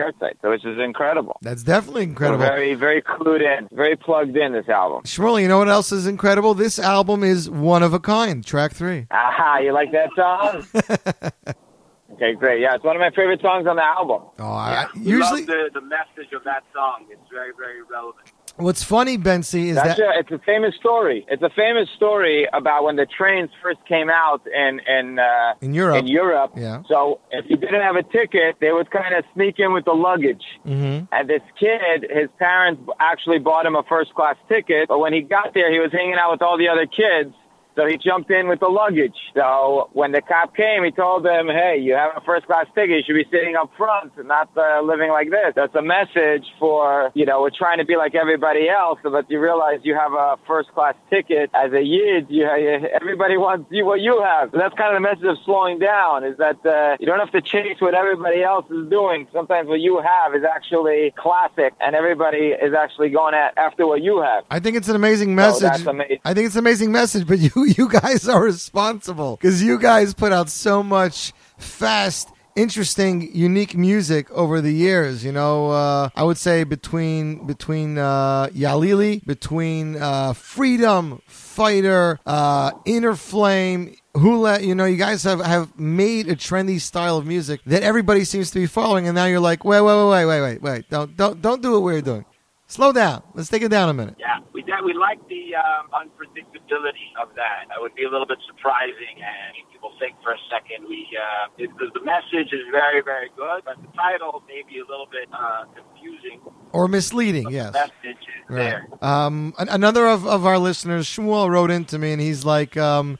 So which is incredible. That's definitely We're incredible. very very clued in, very plugged in. This album. Shmuley, you know what else is incredible? This album is one of a kind. Track three. Aha, you like that song? okay, great. Yeah, it's one of my favorite songs on the album. Oh, I, We usually, love the, the message of that song. It's very, very relevant. What's funny, Bensi, is That's that a, it's a famous story. It's a famous story about when the trains first came out in in uh, in Europe. in Europe. Yeah. So if you didn't have a ticket, they would kind of sneak in with the luggage. Mm-hmm. And this kid, his parents actually bought him a first class ticket, but when he got there, he was hanging out with all the other kids. So he jumped in with the luggage. So when the cop came, he told them, "Hey, you have a first class ticket. You should be sitting up front and not uh, living like this." That's a message for you know we're trying to be like everybody else, but you realize you have a first class ticket as a yid. You, everybody wants you what you have. So that's kind of the message of slowing down. Is that uh, you don't have to chase what everybody else is doing. Sometimes what you have is actually classic, and everybody is actually going at, after what you have. I think it's an amazing So message. that's amazing. I think it's an amazing message, but you you guys are responsible because you guys put out so much fast. Interesting, unique music over the years. You know, uh, I would say between between uh, Yalili, between uh, Freedom Fighter, uh, Inner Flame, Hula. You know, you guys have have made a trendy style of music that everybody seems to be following, and now you're like, wait, wait, wait, wait, wait, wait, wait, don't don't don't do what we're doing. Slow down. Let's take it down a minute. Yeah, we did, we like the um, unpredictability of that. It would be a little bit surprising, and people think for a second we uh, it, the, message is very very good, but the title may be a little bit uh, confusing. Or misleading, yes. The message is Right. there. Um, another of, of our listeners, Shmuel, wrote into me and he's like, um,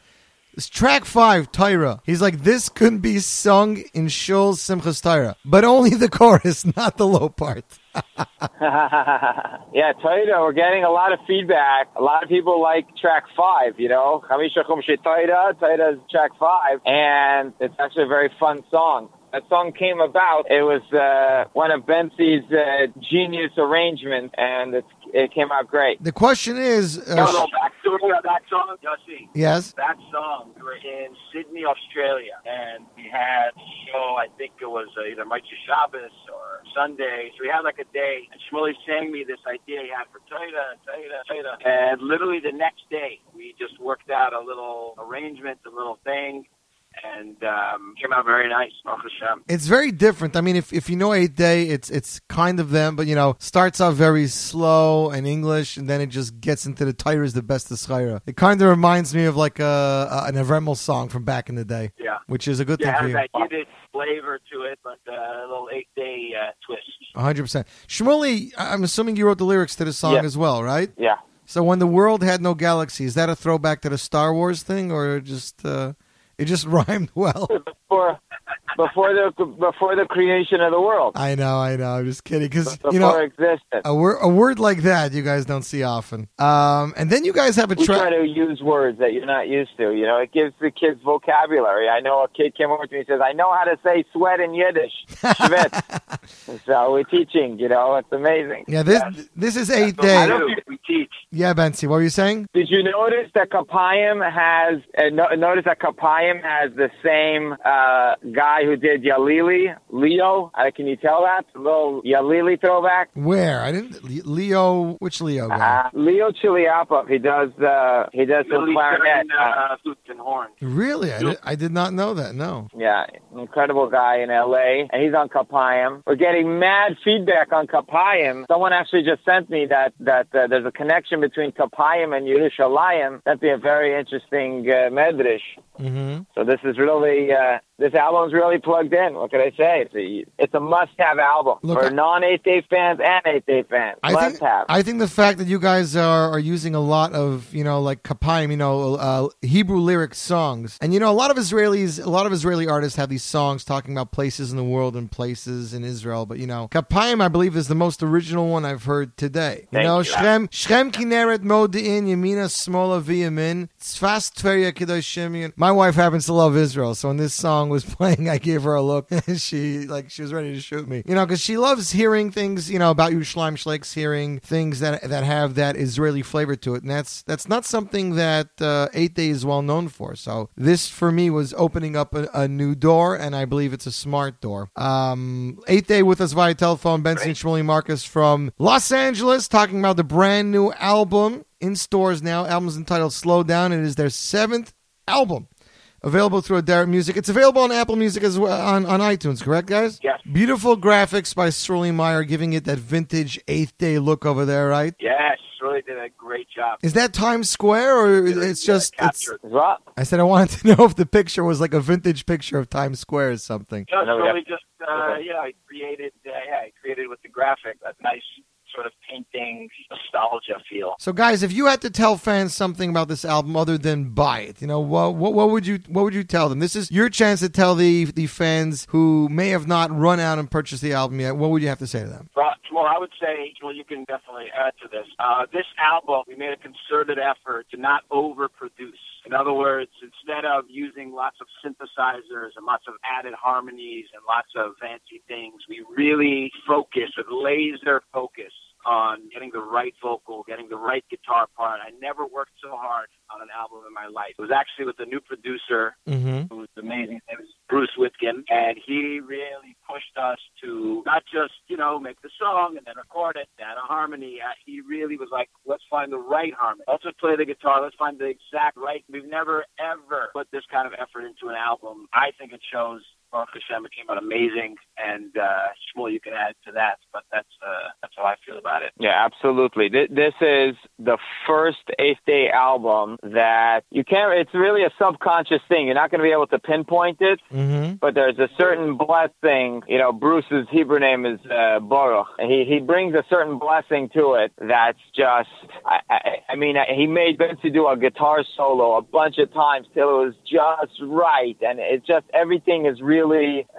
this track five, Tyra. He's like, this couldn't be sung in Shul's Simchas Tyra, but only the chorus, not the low part. yeah, Toyota, we're getting a lot of feedback. A lot of people like track five, you know. Toyota, Toyota is track five, and it's actually a very fun song. That song came about. It was uh, one of Bensie's uh, genius arrangements, and it's, it came out great. The question is, uh, You know, the backstory of that song, Yossi? Yes. That song, we were in Sydney, Australia, and we had a show, I think it was uh, either Motzei Shabbos or Sunday. So we had like a day, and Shmuley sang me this idea he had for Toyota, Toyota, Toyota. And literally the next day, we just worked out a little arrangement, a little thing, and um, came out very nice. It's very different. I mean, if, if you know Eight Day, it's it's kind of them, but you know, starts out very slow and English, and then it just gets into the Tyra's the best of Schaira. It kind of reminds me of like a, a an Avremel song from back in the day. Yeah. which is a good yeah, thing for you. that Yiddish flavor to it, but uh, a little eight day uh, twist. Hundred percent. Shmuley, I'm assuming you wrote the lyrics to the song Yeah. as well, right? Yeah. So when the world had no galaxy, is that a throwback to the Star Wars thing, or just uh, it just rhymed well? Before the before the creation of the world. I know, I know. I'm just kidding because you know existence. a word a word like that you guys don't see often. Um, and then you guys have a We try to use words that you're not used to. You know, it gives the kids vocabulary. I know a kid came over to me and says, "I know how to say sweat in Yiddish." Schwitz. so we're teaching. You know, it's amazing. Yeah, this this is eighth I day. don't think we teach. Yeah, Bensi, what were you saying? Did you notice that Kapayim has? Uh, no, notice that Kapayim has the same uh, guy who did Yalili, Leo. Uh, can you tell that a little Yalili throwback? Where I didn't Leo. Which Leo? Uh, Leo Chelyapov. He does the he does the Really clarinet. certain, uh, flutes and horns. really? I did, I did not know that. No. Yeah, incredible guy in LA, and he's on Kapayim. We're getting mad feedback on Kapayim. Someone actually just sent me that that uh, there's a connection between Kapayim and Yerushalayim. That'd be a very interesting uh, medrash. Mm-hmm. So this is really uh, this album's really plugged in. What can I say? It's a, it's a must-have album Look, for non eighth day fans and eighth day fans. I must think have. I think the fact that you guys are, are using a lot of you know like kapayim, you know, uh, Hebrew lyric songs, and you know a lot of Israelis, a lot of Israeli artists have these songs talking about places in the world and places in Israel. But you know, kapayim, I believe, is the most original one I've heard today. You Thank know, you. Shrem Shrem Kineret Modi'in Yamina Smola V'Yamin Tzfas Tveria Kedoshim. My wife happens to love Israel, so when this song was playing, I gave her a look, she like she was ready to shoot me. You know, because she loves hearing things, you know, about Yerushalayim Shleiks, hearing things that that have that Israeli flavor to it, and that's that's not something that uh, Eight Day is well known for. So this for me was opening up a, a new door, and I believe it's a smart door. Um, Eight Day with us via telephone, Benson Shmuley Marcus from Los Angeles, talking about the brand new album in stores now. Album's entitled Slow Down. It is their seventh album. Available through Aderet Music. It's available on Apple Music as well on, on iTunes, correct, guys? Yes. Beautiful graphics by Sterling Meyer, giving it that vintage eighth day look over there, right? Yes, really did a great job. Is that Times Square or it's just it's What? I said I wanted to know if the picture was like a vintage picture of Times Square or something. Just really just uh, yeah, I created uh, yeah, I created with the graphic that nice sort of painting nostalgia feel. So guys, if you had to tell fans something about this album other than buy it, you know, what what, what would you what would you tell them? This is your chance to tell the the fans who may have not run out and purchased the album yet. What would you have to say to them? Well, I would say, well, you can definitely add to this. Uh, this album, we made a concerted effort to not overproduce. In other words, instead of using lots of synthesizers and lots of added harmonies and lots of fancy things, we really focus with laser focus on getting the right vocal, getting the right guitar part. I never worked so hard on an album in my life. It was actually with a new producer Mm-hmm. who was amazing. It was Bruce Witkin, and he really pushed us to not just you know make the song and then record it, add a harmony. Uh, he really was like, let's find the right harmony. Let's just play the guitar. Let's find the exact right. We've never ever put this kind of effort into an album. I think it shows. Baruch Hashem, it came out amazing, and uh, Shmuel, you can add to that, but that's uh, that's how I feel about it. Yeah, absolutely. Th- This is the first Eighth Day album that you can't. It's really a subconscious thing. You're not going to be able to pinpoint it, Mm-hmm. but there's a certain blessing. You know, Bruce's Hebrew name is uh, Baruch. He he brings a certain blessing to it that's just. I, I, I mean, he made Betsy do a guitar solo a bunch of times till it was just right, and it just everything is really,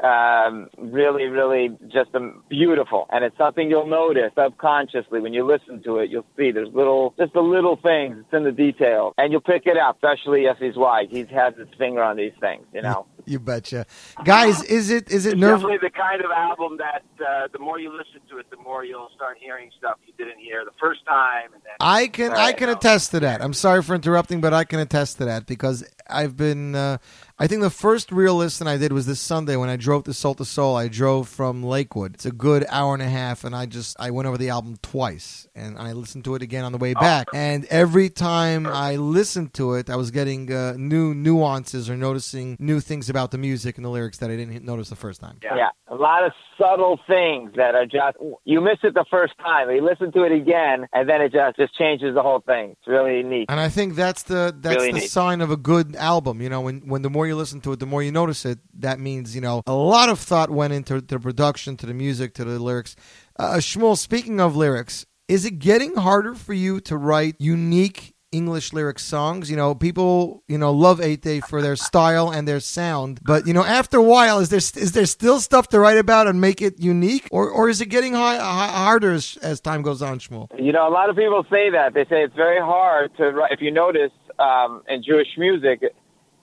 um, really, really just beautiful, and it's something you'll notice subconsciously when you listen to it. You'll see there's little, just the little things. It's in the details, and you'll pick it up. Especially if he's white, he's has his finger on these things. You know. You betcha, guys. Is it is it It's nerve? definitely the kind of album that uh, the more you listen to it, the more you'll start hearing stuff you didn't hear the first time, and then I can I can attest to that. I'm sorry for interrupting, but I can attest to that because I've been. Uh, I think the first real listen I did was this Sunday when I drove to Soul to Soul. I drove from Lakewood. It's a good hour and a half, and I just I went over the album twice, and I listened to it again on the way back. And every time I listened to it, I was getting uh, new nuances or noticing new things about the music and the lyrics that I didn't notice the first time. Yeah. a lot of subtle things that are just you miss it the first time, you listen to it again, and then it just just changes the whole thing. It's really neat. And I think that's the that's Really the neat. sign of a good album. You know, when when the more you listen to it, the more you notice it. That means you know a lot of thought went into the production, to the music, to the lyrics. Uh, Shmuel, speaking of lyrics, is it getting harder for you to write unique English lyric songs? You know, people you know love Eight Day for their style and their sound, but you know after a while, is there is there still stuff to write about and make it unique, or or is it getting high, hi- harder as, as time goes on, Shmuel? You know, a lot of people say that. They say it's very hard to write. If you notice um, in Jewish music,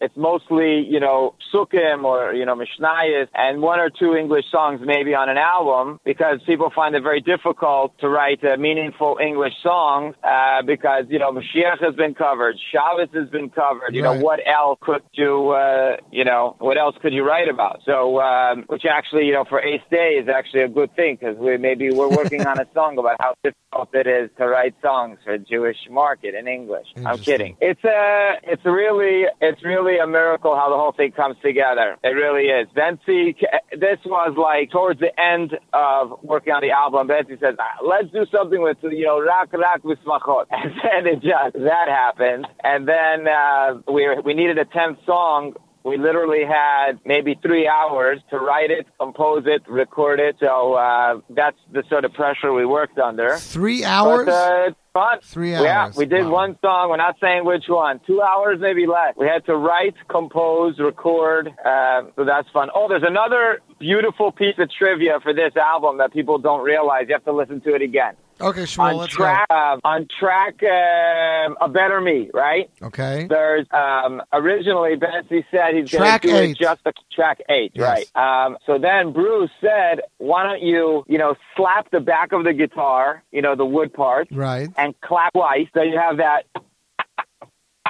it's mostly, you know, sukkim or, you know, mishnayos and one or two English songs maybe on an album because people find it very difficult to write a meaningful English song uh, because, you know, Mashiach has been covered, Shabbos has been covered. You know, what else could you, uh, you know, what else could you write about? So, um, which actually, you know, for Ace Day is actually a good thing because we maybe we're working on a song about how difficult it is to write songs for the Jewish market in English. I'm kidding. It's a, it's really, it's really a miracle how the whole thing comes together. It really is. Bensy, this was like towards the end of working on the album. Bensy says, "Ah, "Let's do something with you know rock rock with smachot," and then it just that happened, and then uh, we we needed a tenth song. We literally had maybe three hours to write it, compose it, record it. So uh, that's the sort of pressure we worked under. Three hours? But, uh, it's fun. Three hours. Yeah, we did one song. We're not saying which one. Two hours, maybe less. We had to write, compose, record. Uh, so that's fun. Oh, there's another beautiful piece of trivia for this album that people don't realize. You have to listen to it again. Okay, Shmuel, on let's track, uh, on track, um a better me, right? Okay. There's um, originally Betsy said he's going to do eight. it just the track eight, Yes. right? Um, so then Bruce said, "Why don't you, you know, slap the back of the guitar, you know, the wood part, Right. and clap twice, so you have that."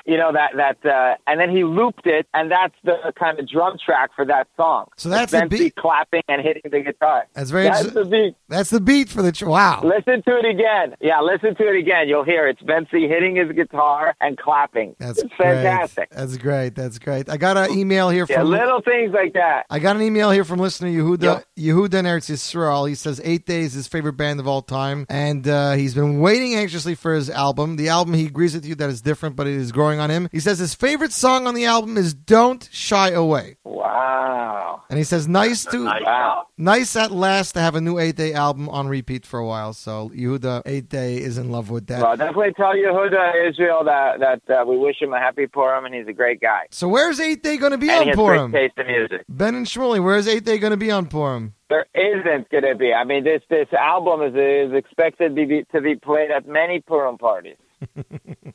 You know that that, uh, and then he looped it, and that's the kind of drum track for that song. So that's the beat. clapping and hitting the guitar. That's very. That's the beat. That's the beat for the. Tr- wow. Listen to it again. Yeah, listen to it again. You'll hear it's Bensy hitting his guitar and clapping. That's it's fantastic. That's great. That's great. I got an email here Yeah, from little things like that. I got an email here from listener Yehuda Yehuda Eretz Yisrael. He says Eight Days is his favorite band of all time, and uh, he's been waiting anxiously for his album. The album he agrees with you that is different, but it is growing on him. He says his favorite song on the album is "Don't Shy Away," Wow. and he says nice to Wow. nice at last to have a new Eight Day album on repeat for a while. So Yehuda Eight Day is in love with that. Well, definitely tell Yehuda Israel that that uh, we wish him a happy Purim and he's a great guy. So where's Eight Day going to be and on Purim? great taste in music. Ben and Shmuley, where's Eight Day going to be on Purim? There isn't going to be. I mean, this this album is is expected to be to be played at many Purim parties.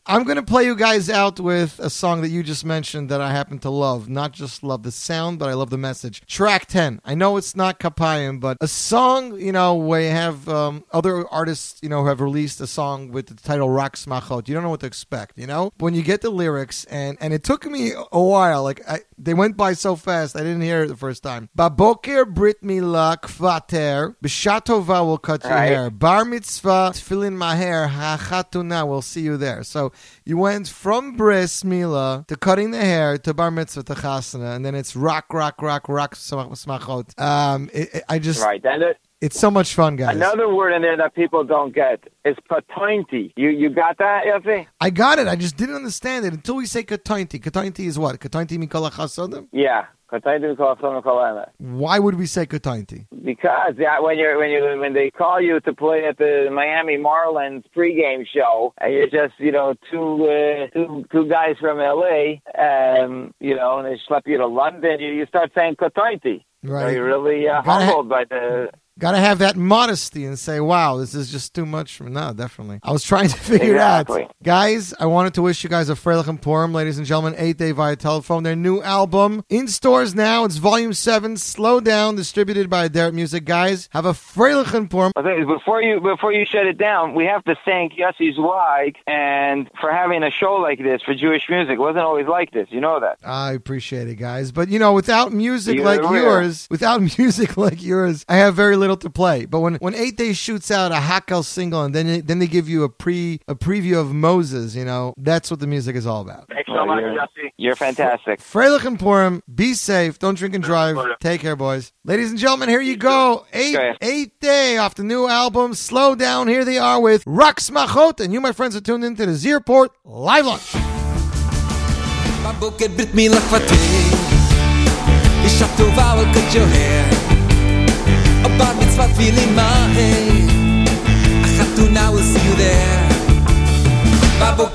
I'm going to play you guys out with a song that you just mentioned that I happen to love. Not just love the sound, but I love the message. Track 10. I know it's not Kapayim, but a song, you know, where you have um, other artists, you know, who have released a song with the title Rock Smachot. You don't know what to expect, you know? When you get the lyrics, and, and it took me a while, like, I, they went by so fast, I didn't hear it the first time. Baboker Brit Mila Kvater, Bishatova will cut your Right. hair. Bar Mitzvah, Tefillin Maher, HaChatuna, we'll see you there. So you went from bris mila to cutting the hair to bar mitzvah to chasana, and then it's rock, rock, rock, rock smach- smachot. Um, it, it- I just Right. It, it's so much fun, guys. another word in there that people don't get is patointi. You you got that, Yossi? I got it. I just didn't understand it until we say katointi. Katointi is what? Katointi mikol chasodim. Yeah. Patointi kol chol. Why would we say katointi? Because yeah, when you're when you when they call you to play at the Miami Marlins pregame show, and you're just you know two uh, two two guys from L.A. Um, you know, and they schlep you to London, you, you start saying Katointi. Right. So you're really uh, humbled by the Got to have that modesty and say, "Wow, this is just too much." For no, definitely. I was trying to figure Exactly. it out, guys. I wanted to wish you guys a Freilichen Purim, ladies and gentlemen. Eight day via telephone. Their new album in stores now. It's Volume Seven. Slow down, distributed by Derek Music. Guys, have a Freilichen Purim. Before you before you shut it down, we have to thank Yossi Zweig and for having a show like this for Jewish music. It wasn't always like this, you know that. I appreciate it, guys. But you know, without music You're like yours, without music like yours, I have very little to play. But when when Eight Days shoots out a Hakel single and then then they give you a pre a preview of Moses, you know that's what the music is all about. Thanks so oh, much, you're, Jesse. You're fantastic. Freilich and Purim, be safe. Don't drink and drive. Take care, boys. Ladies and gentlemen, here you go. Eight eighth day off the new album. Slow down. Here they are with Rock Smachot, and you, my friends, are tuned into the Z Report live lunch.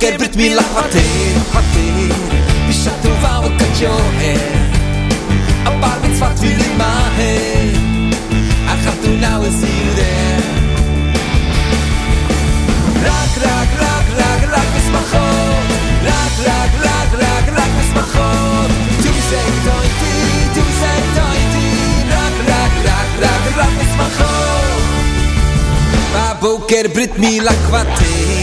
בבוקר ברית מילה כבתי כבתי אישה טובה וכג'והר בר מצווה תפילין מהר החתונה will see you there רק רק רק רק רק משמחות רק רק רק רק רק משמחות תומסק טוינטי תומסק טוינטי רק רק רק רק רק משמחות בבוקר ברית מילה כבתי כבתי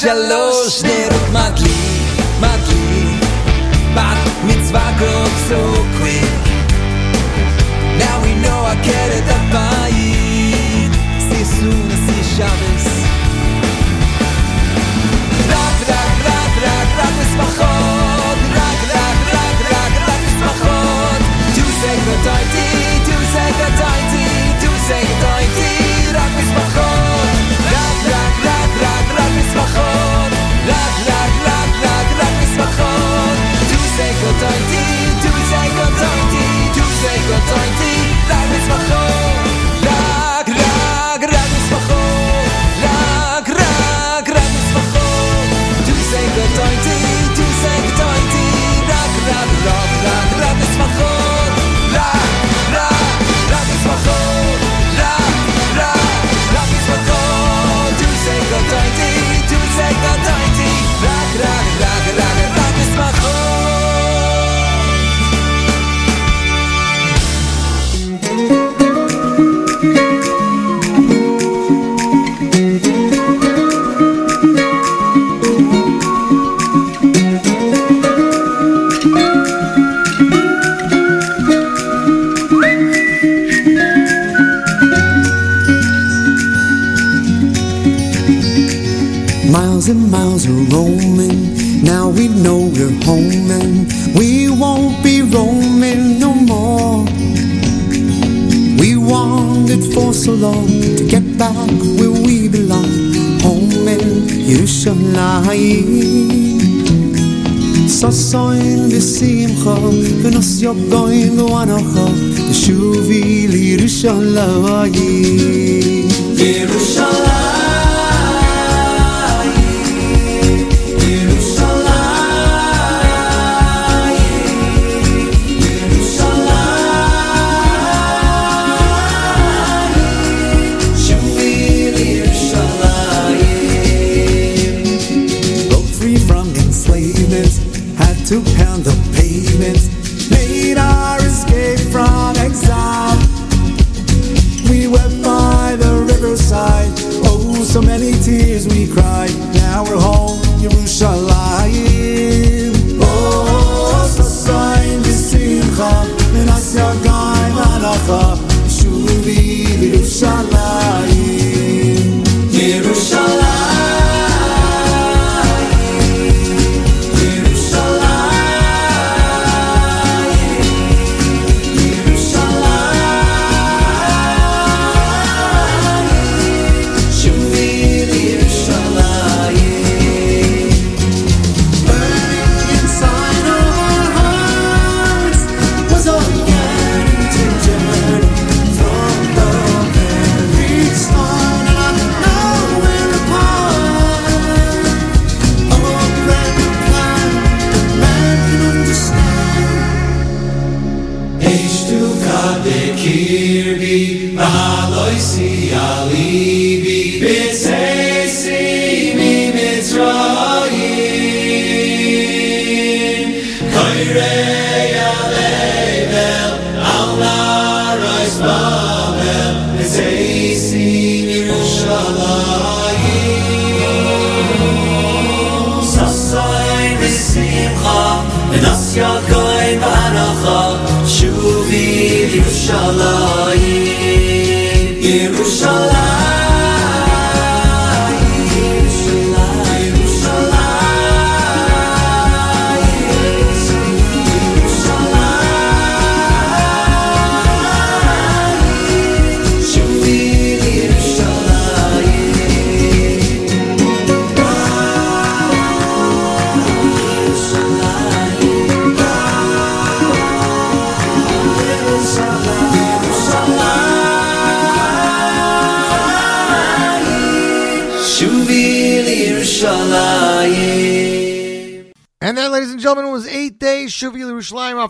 jaloers neer op mij. Roaming. Now we know we're home and we won't be roaming no more. We wandered for so long to get back where we belong, home in Yerushalayim. Sasoin v'simcha v'nos yogoin v'wanocha v'shuvi l'Yerushalayim.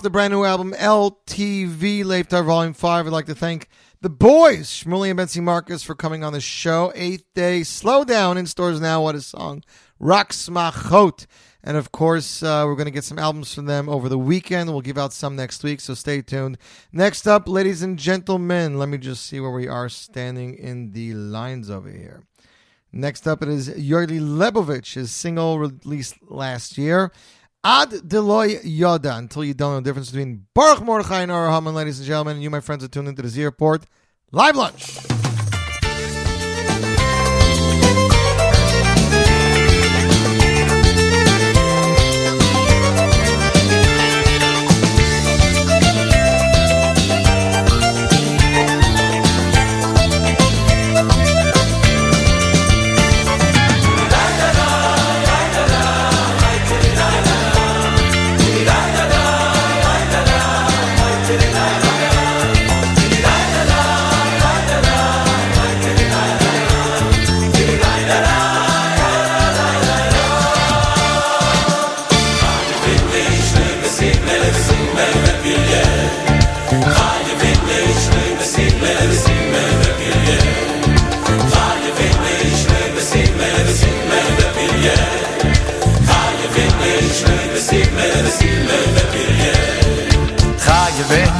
Off the brand new album LTV Leiftar Volume 5. I'd like to thank the boys, Shmuley and Betsy Marcus, for coming on the show. Eighth Day Slow Down in stores now. What a song. Rock Smachot. And of course, uh, we're going to get some albums from them over the weekend. We'll give out some next week, so stay tuned. Next up, ladies and gentlemen, let me just see where we are standing in the lines over here. Next up, it is Yorli Lebovich, his single released last year. Ad Delo Yada, until you don't know the difference between Baruch Mordechai and Arur Haman, ladies and gentlemen. And you, my friends, are tuned into the Z Report Live Lunch.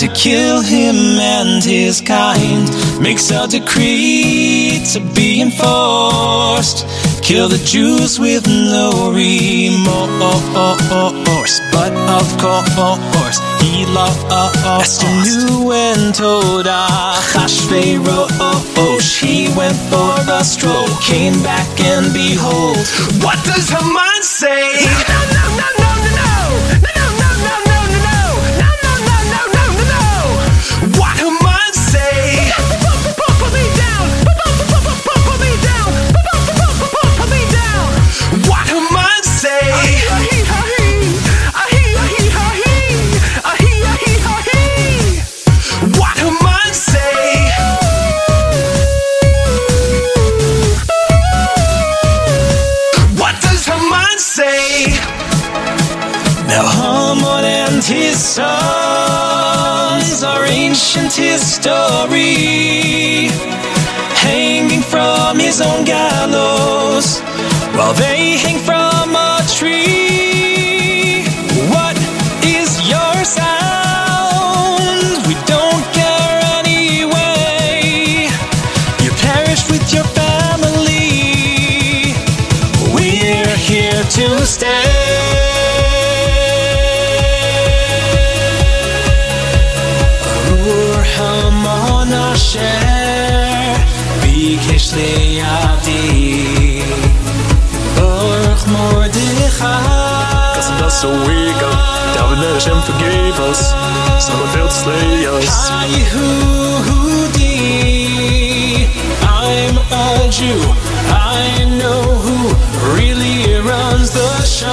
to kill him and his kind. Makes a decree to be enforced. Kill the Jews with no remorse. But of course, he lost. Esther and told Ahasuerus he went for a stroll. Came back and behold, what does Haman say? No, no, no, no. victory, hanging from his own gallows, while they hang from Cause I'm not so weak, I'm down that Hashem forgave us. Someone failed to slay us. Yehudi I'm a Jew I know who really runs the show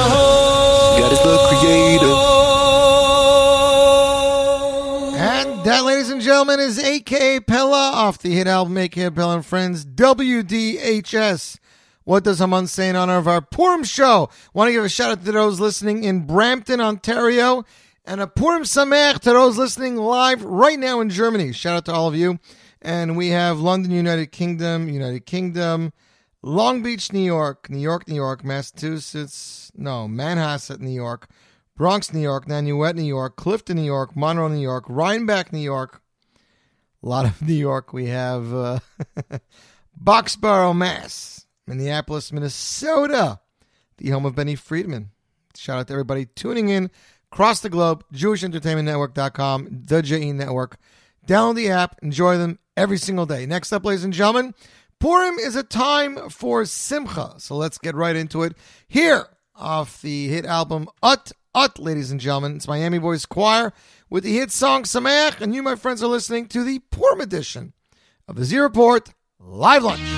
God is the creator. And that, ladies and gentlemen, is AKA Pella off the hit album AKA Pella and Friends WDHS. What does Haman say in honor of our Purim show? Want to give a shout out to those listening in Brampton, Ontario, and a Purim Sameach to those listening live right now in Germany. Shout out to all of you. And we have London, United Kingdom, United Kingdom, Long Beach, New York, New York, New York, Massachusetts, no, Manhasset, New York, Bronx, New York, Nanuet, New York, Clifton, New York, Monroe, New York, Rhinebeck, New York. A lot of New York. We have uh, Boxborough, Mass, Minneapolis, Minnesota, the home of Benny Friedman. Shout out to everybody tuning in across the globe, JewishEntertainmentNetwork.com, the JE Network. Download the app, enjoy them every single day. Next up, ladies and gentlemen, Purim is a time for Simcha. So let's get right into it. Here, off the hit album Ut Ut, ladies and gentlemen, it's Miami Boys Choir with the hit song Sameach, and you, my friends, are listening to the Purim edition of the Z Report Live Lunch.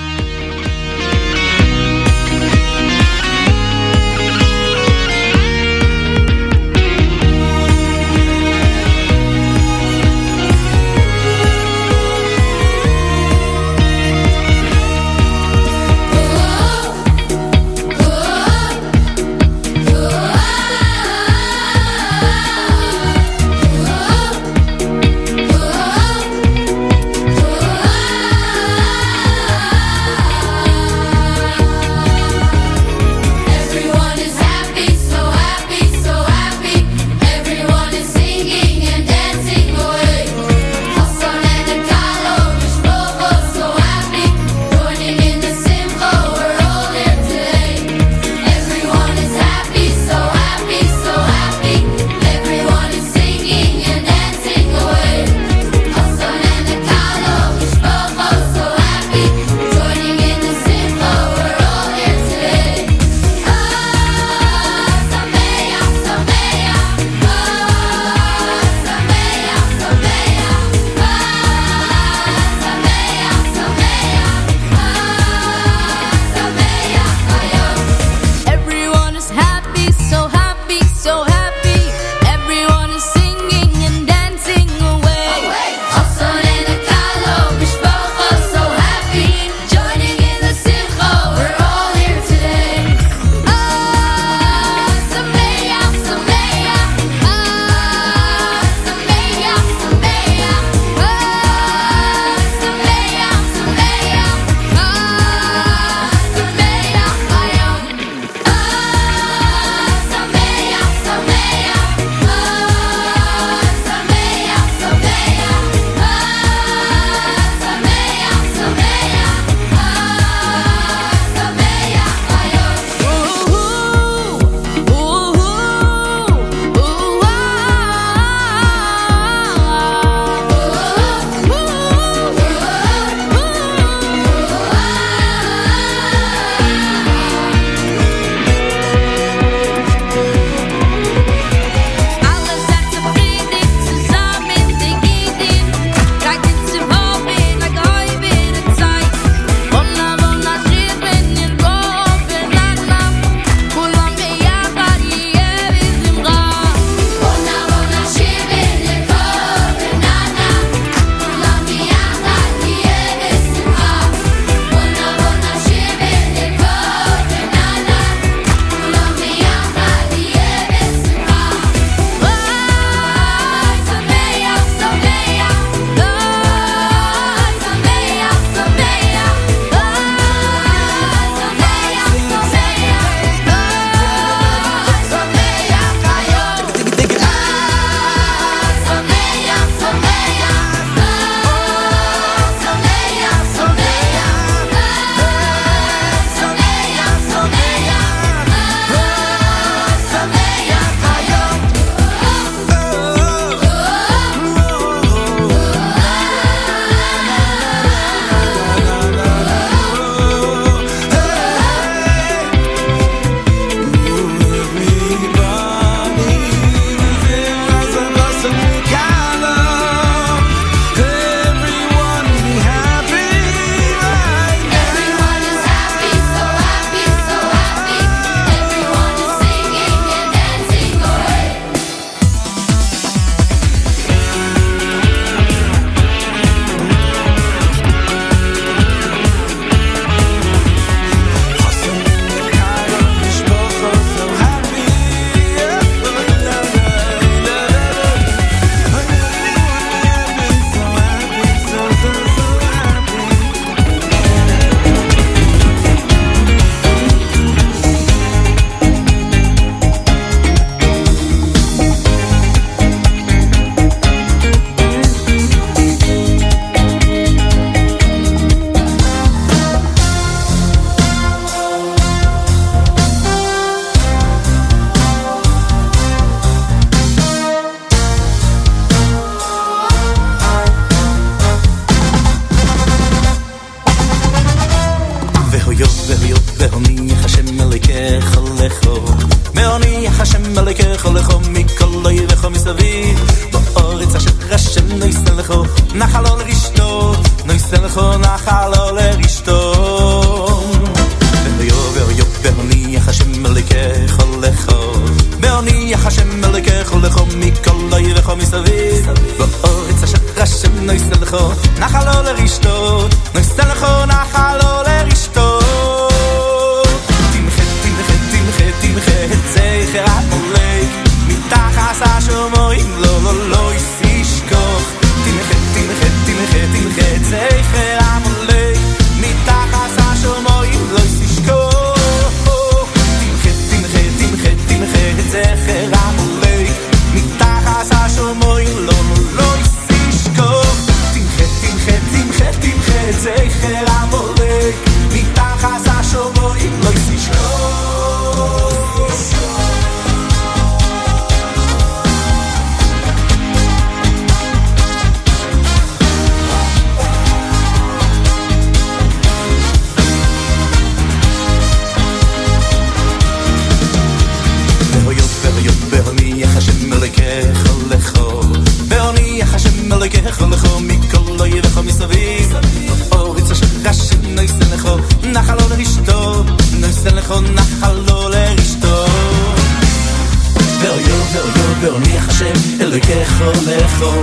אלוהיכך הולכו,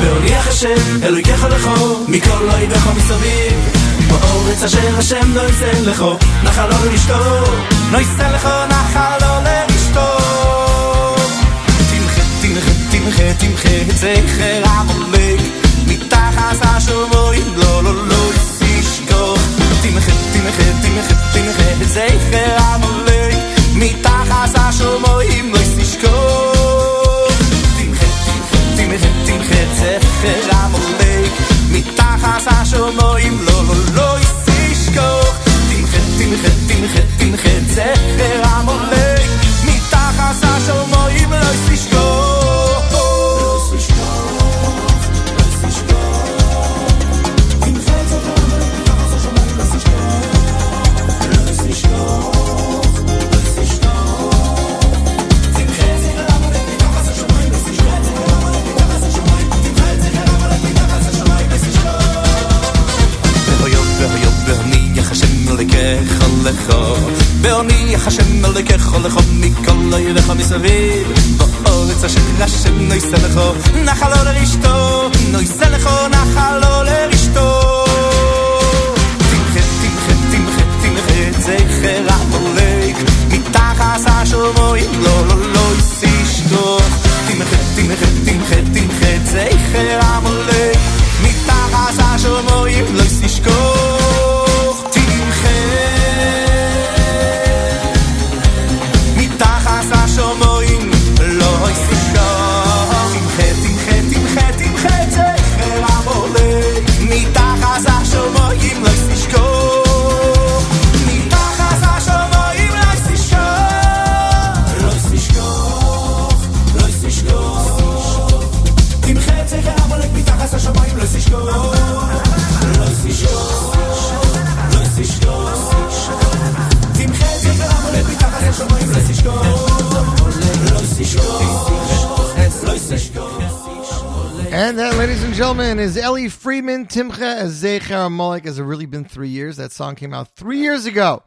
והוליח השם, אלוהיכך הולכו, מכל לא אוי וכו מסביב. באורץ אשר השם לא יסן לכו, נחל לא לאשתו, לא יסן לכו, נחל לא לאשתו. תמחה, תמחה, תמחה, תמחה, את זכר עמלק, מתחס השומועים, לא, לא, לא, יסיש גוך. תמחה, תמחה, תמחה, תמחה, את זכר עמלק. לא לא אם לא לא לא יסיש כוח תנחת תנחת תנחת תנחת זכר מסביב. באורץ אשר רשם נויסה לכו נחלו לרשתו. נויסה לכו נחלו לרשתו. תמחה תמחה תמחה תמחה זכר המולק מתחס השומוי לא לא לא יסישתו תמחה תמחה תמחה תמחה זכר המולק מתחס השומוי לא יסישתו And that, ladies and gentlemen, is Ellie Friedman, Timcha Zecher Amalek. Has it really been three years? That song came out three years ago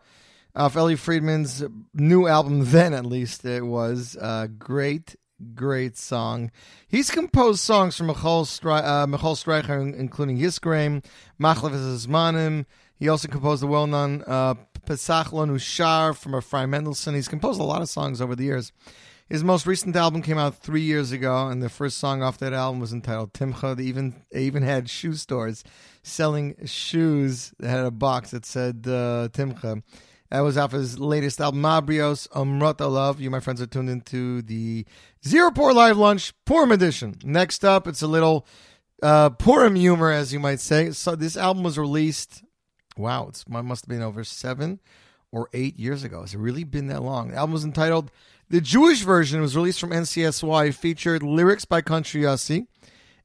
off Ellie Friedman's new album, then at least it was. a great, great song. He's composed songs for Michal, uh, Michal Streicher, including Yisgraim, Machlef Zmanim. He also composed the well known uh, Pesach Lonu Shar from Ephraim Mendelssohn. He's composed a lot of songs over the years. His most recent album came out three years ago, and the first song off that album was entitled Timcha. They even they even had shoe stores selling shoes that had a box that said uh, Timcha. That was off his latest album, Mabrios Umrot Love. You, my friends, are tuned into the Z Report Live Lunch Purim Edition. Next up, it's a little uh, Purim humor, as you might say. So this album was released. Wow, it must have been over seven or eight years ago. Has it really been that long? The album was entitled the Jewish version was released from NCSY, featured lyrics by Country Yossi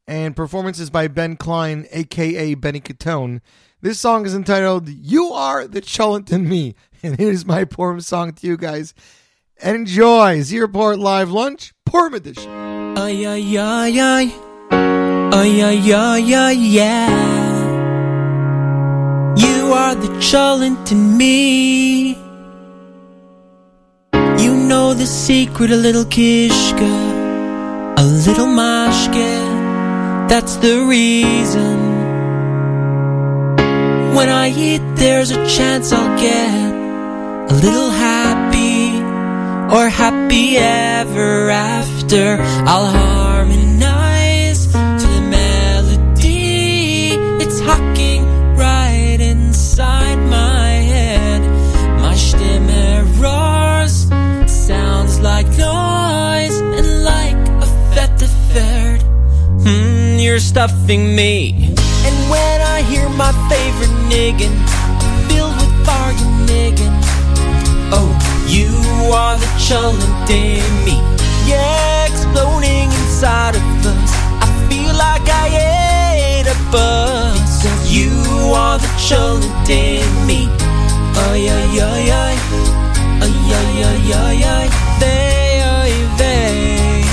and performances by Ben Klein, aka Benny Catone. This song is entitled You Are the Cholent in Me. And here's my Purim song to you guys. Enjoy Z Report Live Lunch, Purim Edition. Ay, ay, ay, ay. Oh yeah, yeah, yeah, yeah. You are the cholent in me. The secret, a little kishka, a little mashke. That's the reason. When I eat, there's a chance I'll get a little happy or happy ever after. I'll harmonize you're stuffing me. And when I hear my favorite niggin, I'm filled with bargain. Oh, you are the cholent in me. Yeah, exploding inside of us. I feel like I ate a bus. You are the cholent in me. Oh, yeah, yeah, yeah. Oh, yeah, yeah, yeah, yeah. They, oh, they.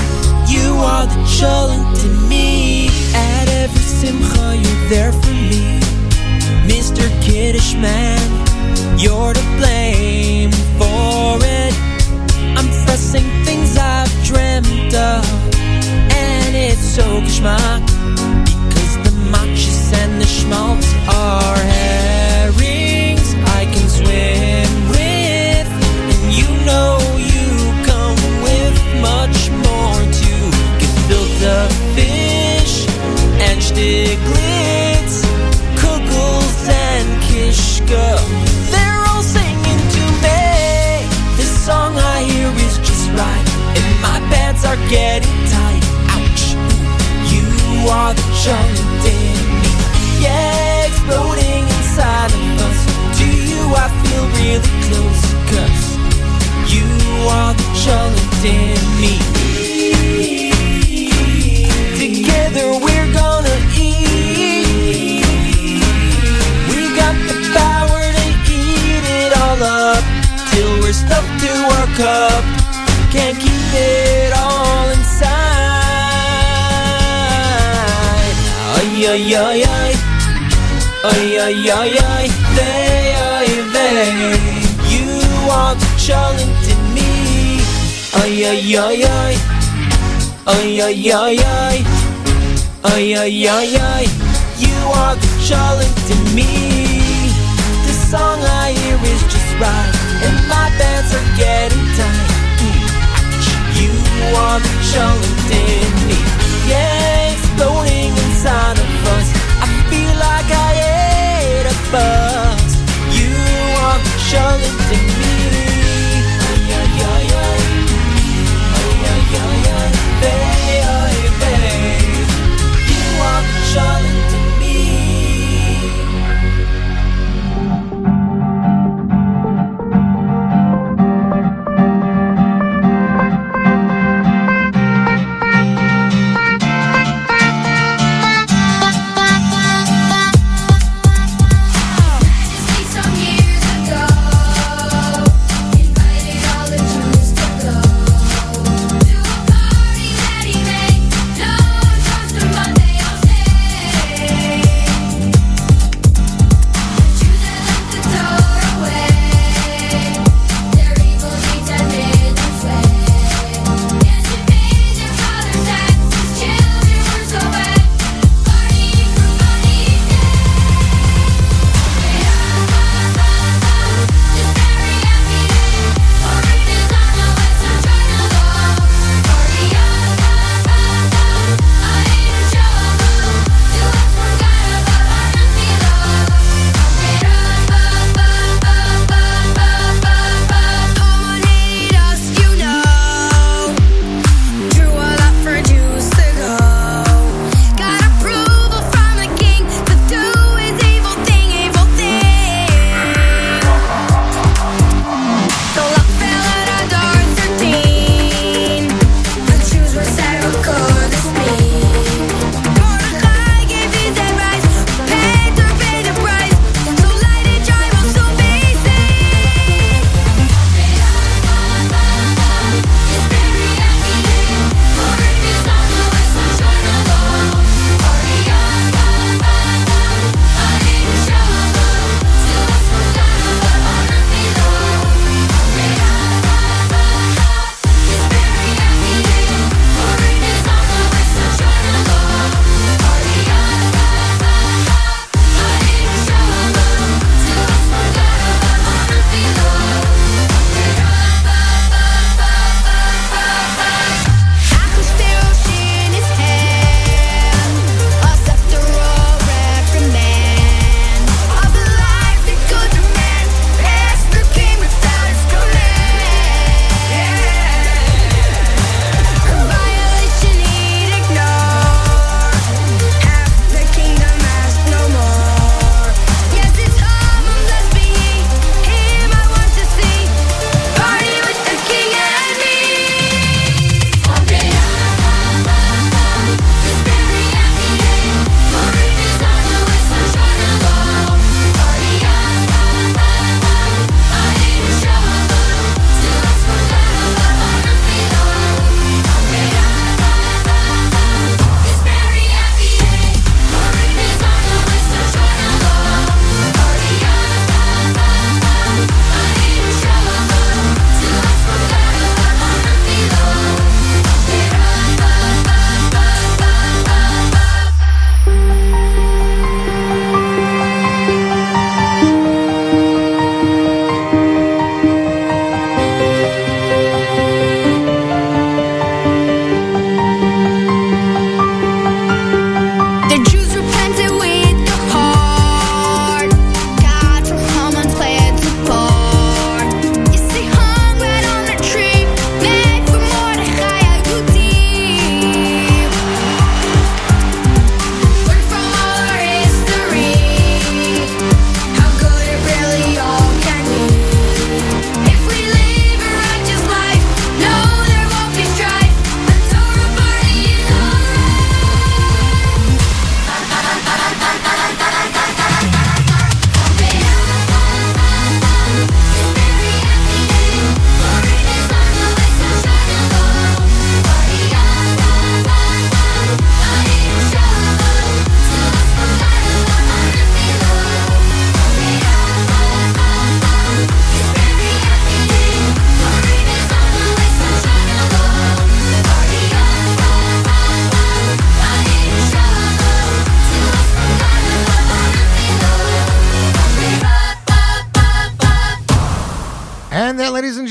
You are the cholent simcha, you're there for me. Mr. Kiddish Man, you're to blame for it. I'm pressing things I've dreamt of, and it's so geschmack because the matches and the schmaltz are herrings and Stiglitz, and Kishka. They're all singing to me. This song I hear is just right, and my pants are getting tight. Ouch! You are the giant in me, yeah, exploding inside of us. To you I feel really close, 'cause you are the giant in me. Our cup. Can't keep it all inside. Ay ay ay ay, ay ay ay ay, they ay they. You are the cholent in me. Ay ay ay ay. Ay ay ay ay Ay ay ay ay You are the cholent in me The song I hear is just right And my pants are getting tight Mm. You are the me. Yeah, exploding inside of us. I feel like I ate a bus You are me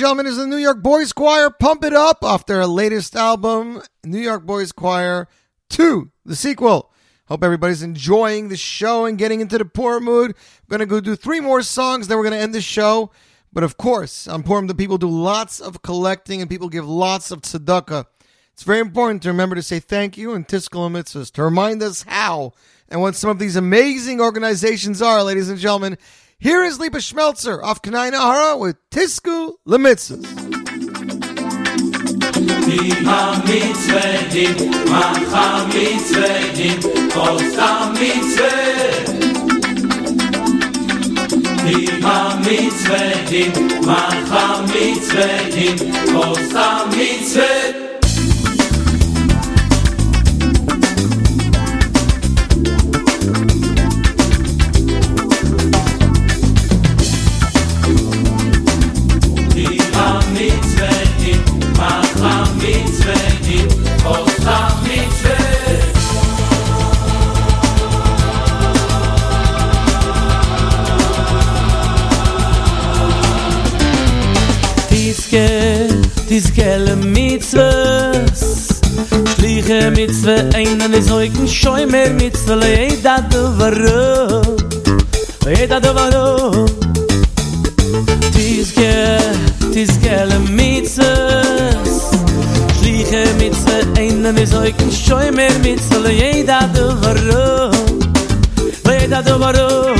gentlemen, is the New York Boys Choir Pump It Up off their latest album, New York Boys Choir 2, the sequel. Hope everybody's enjoying the show and getting into the poor mood. We're going to go do three more songs, then we're going to end the show. But of course, on Purim, the people do lots of collecting and people give lots of tzedakah. It's very important to remember to say thank you and Mitzvahs to remind us how and what some of these amazing organizations are, ladies and gentlemen. Here is Lipa Schmelzer off Kanai Nahara with Tisku Lemitzvahs. Die ha-mitzvahim, mach-ha-mitzvahim, kos ha-mitzvah. Die ha-mitzvahim, mach-ha-mitzvahim, kos ha-mitzvah. Die Tiske, Tiske le Mitzvahs. Schliche Mitzvah, ein an is oik, schoi me Mitzvah, le jay da du Le jay da du Tiske, Tiske le Mitzvahs. Schliche Mitzvah, ein an is oik, schoi me Mitzvah, le jay da du Le jay da du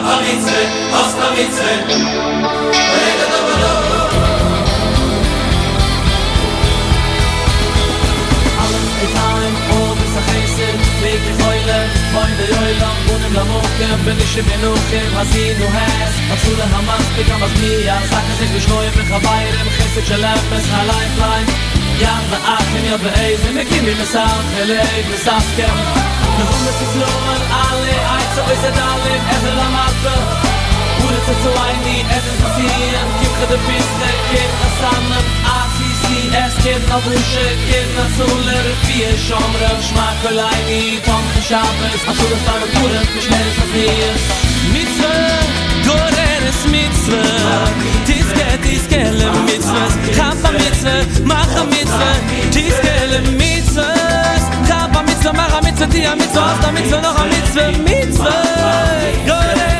Hastamitzen Hastamitzen Redet da volo Alle is aim all dis afficion bleb de heule bleb de eulang un im blamoken bin ich mir no kem was i nu hess aus der hamach gib amas mir a sacke de schneufe im khescht salat mes halb klein ja da achn in ihr beheimn mir kim mir saach gele de sacke de volle is loh alle אייצו איזה דלים איזה למטה ולצה צווייני איזה פסיין קימחה דה פיסטה קים חסנם אסיסי אסקים נבושה קים נצולר פיה שומרם שמק ולייני תום חשבס אסור הסתר גורם משמרת ספיס מצווה גוררס מצווה תזכה תזכה למצווה חפה מצווה מחה מצווה תזכה למצווה חפה מצווה מחה זמר אמיץ ותהיה אמיץ, אוהב תמיד ונורא אמיץ ומצווה גדולה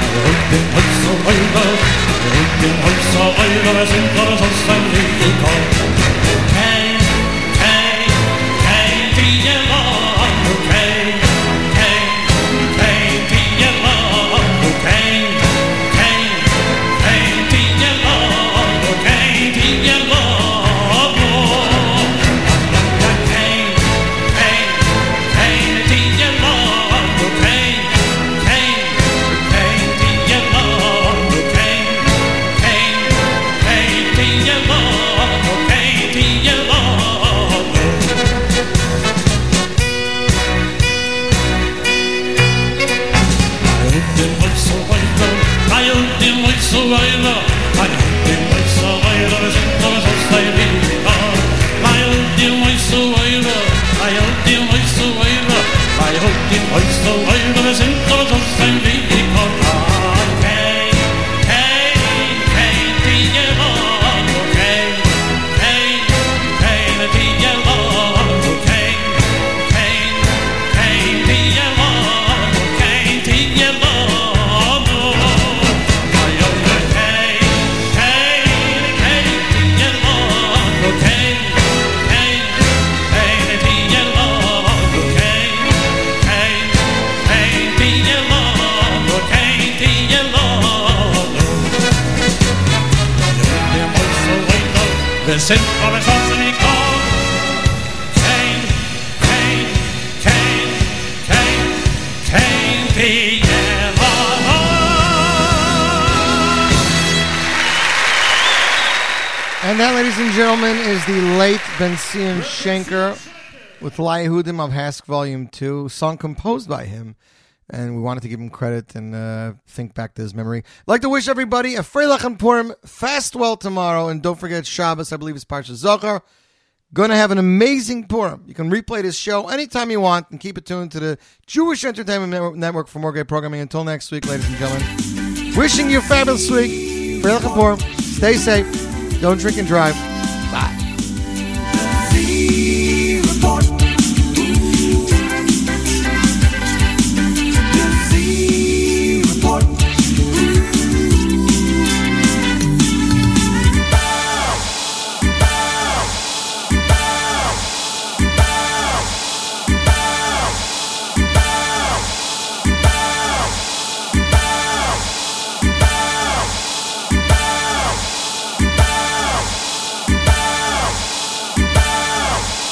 Leben. Kein, kein, kein Diamant, Sind. And that, ladies and gentlemen, is the late Benzion Shenker with Layehudim of Hask Volume 2, song composed by him and we wanted to give him credit and uh, think back to his memory. I'd like to wish everybody a Freilach and Purim fast well tomorrow, and don't forget Shabbos. I believe is Parsha Zachor. Going to have an amazing Purim. You can replay this show anytime you want, and keep it tuned to the Jewish Entertainment Network for more great programming. Until next week, ladies and gentlemen, wishing you a fabulous week. Freilach and Purim. Stay safe. Don't drink and drive. Bye.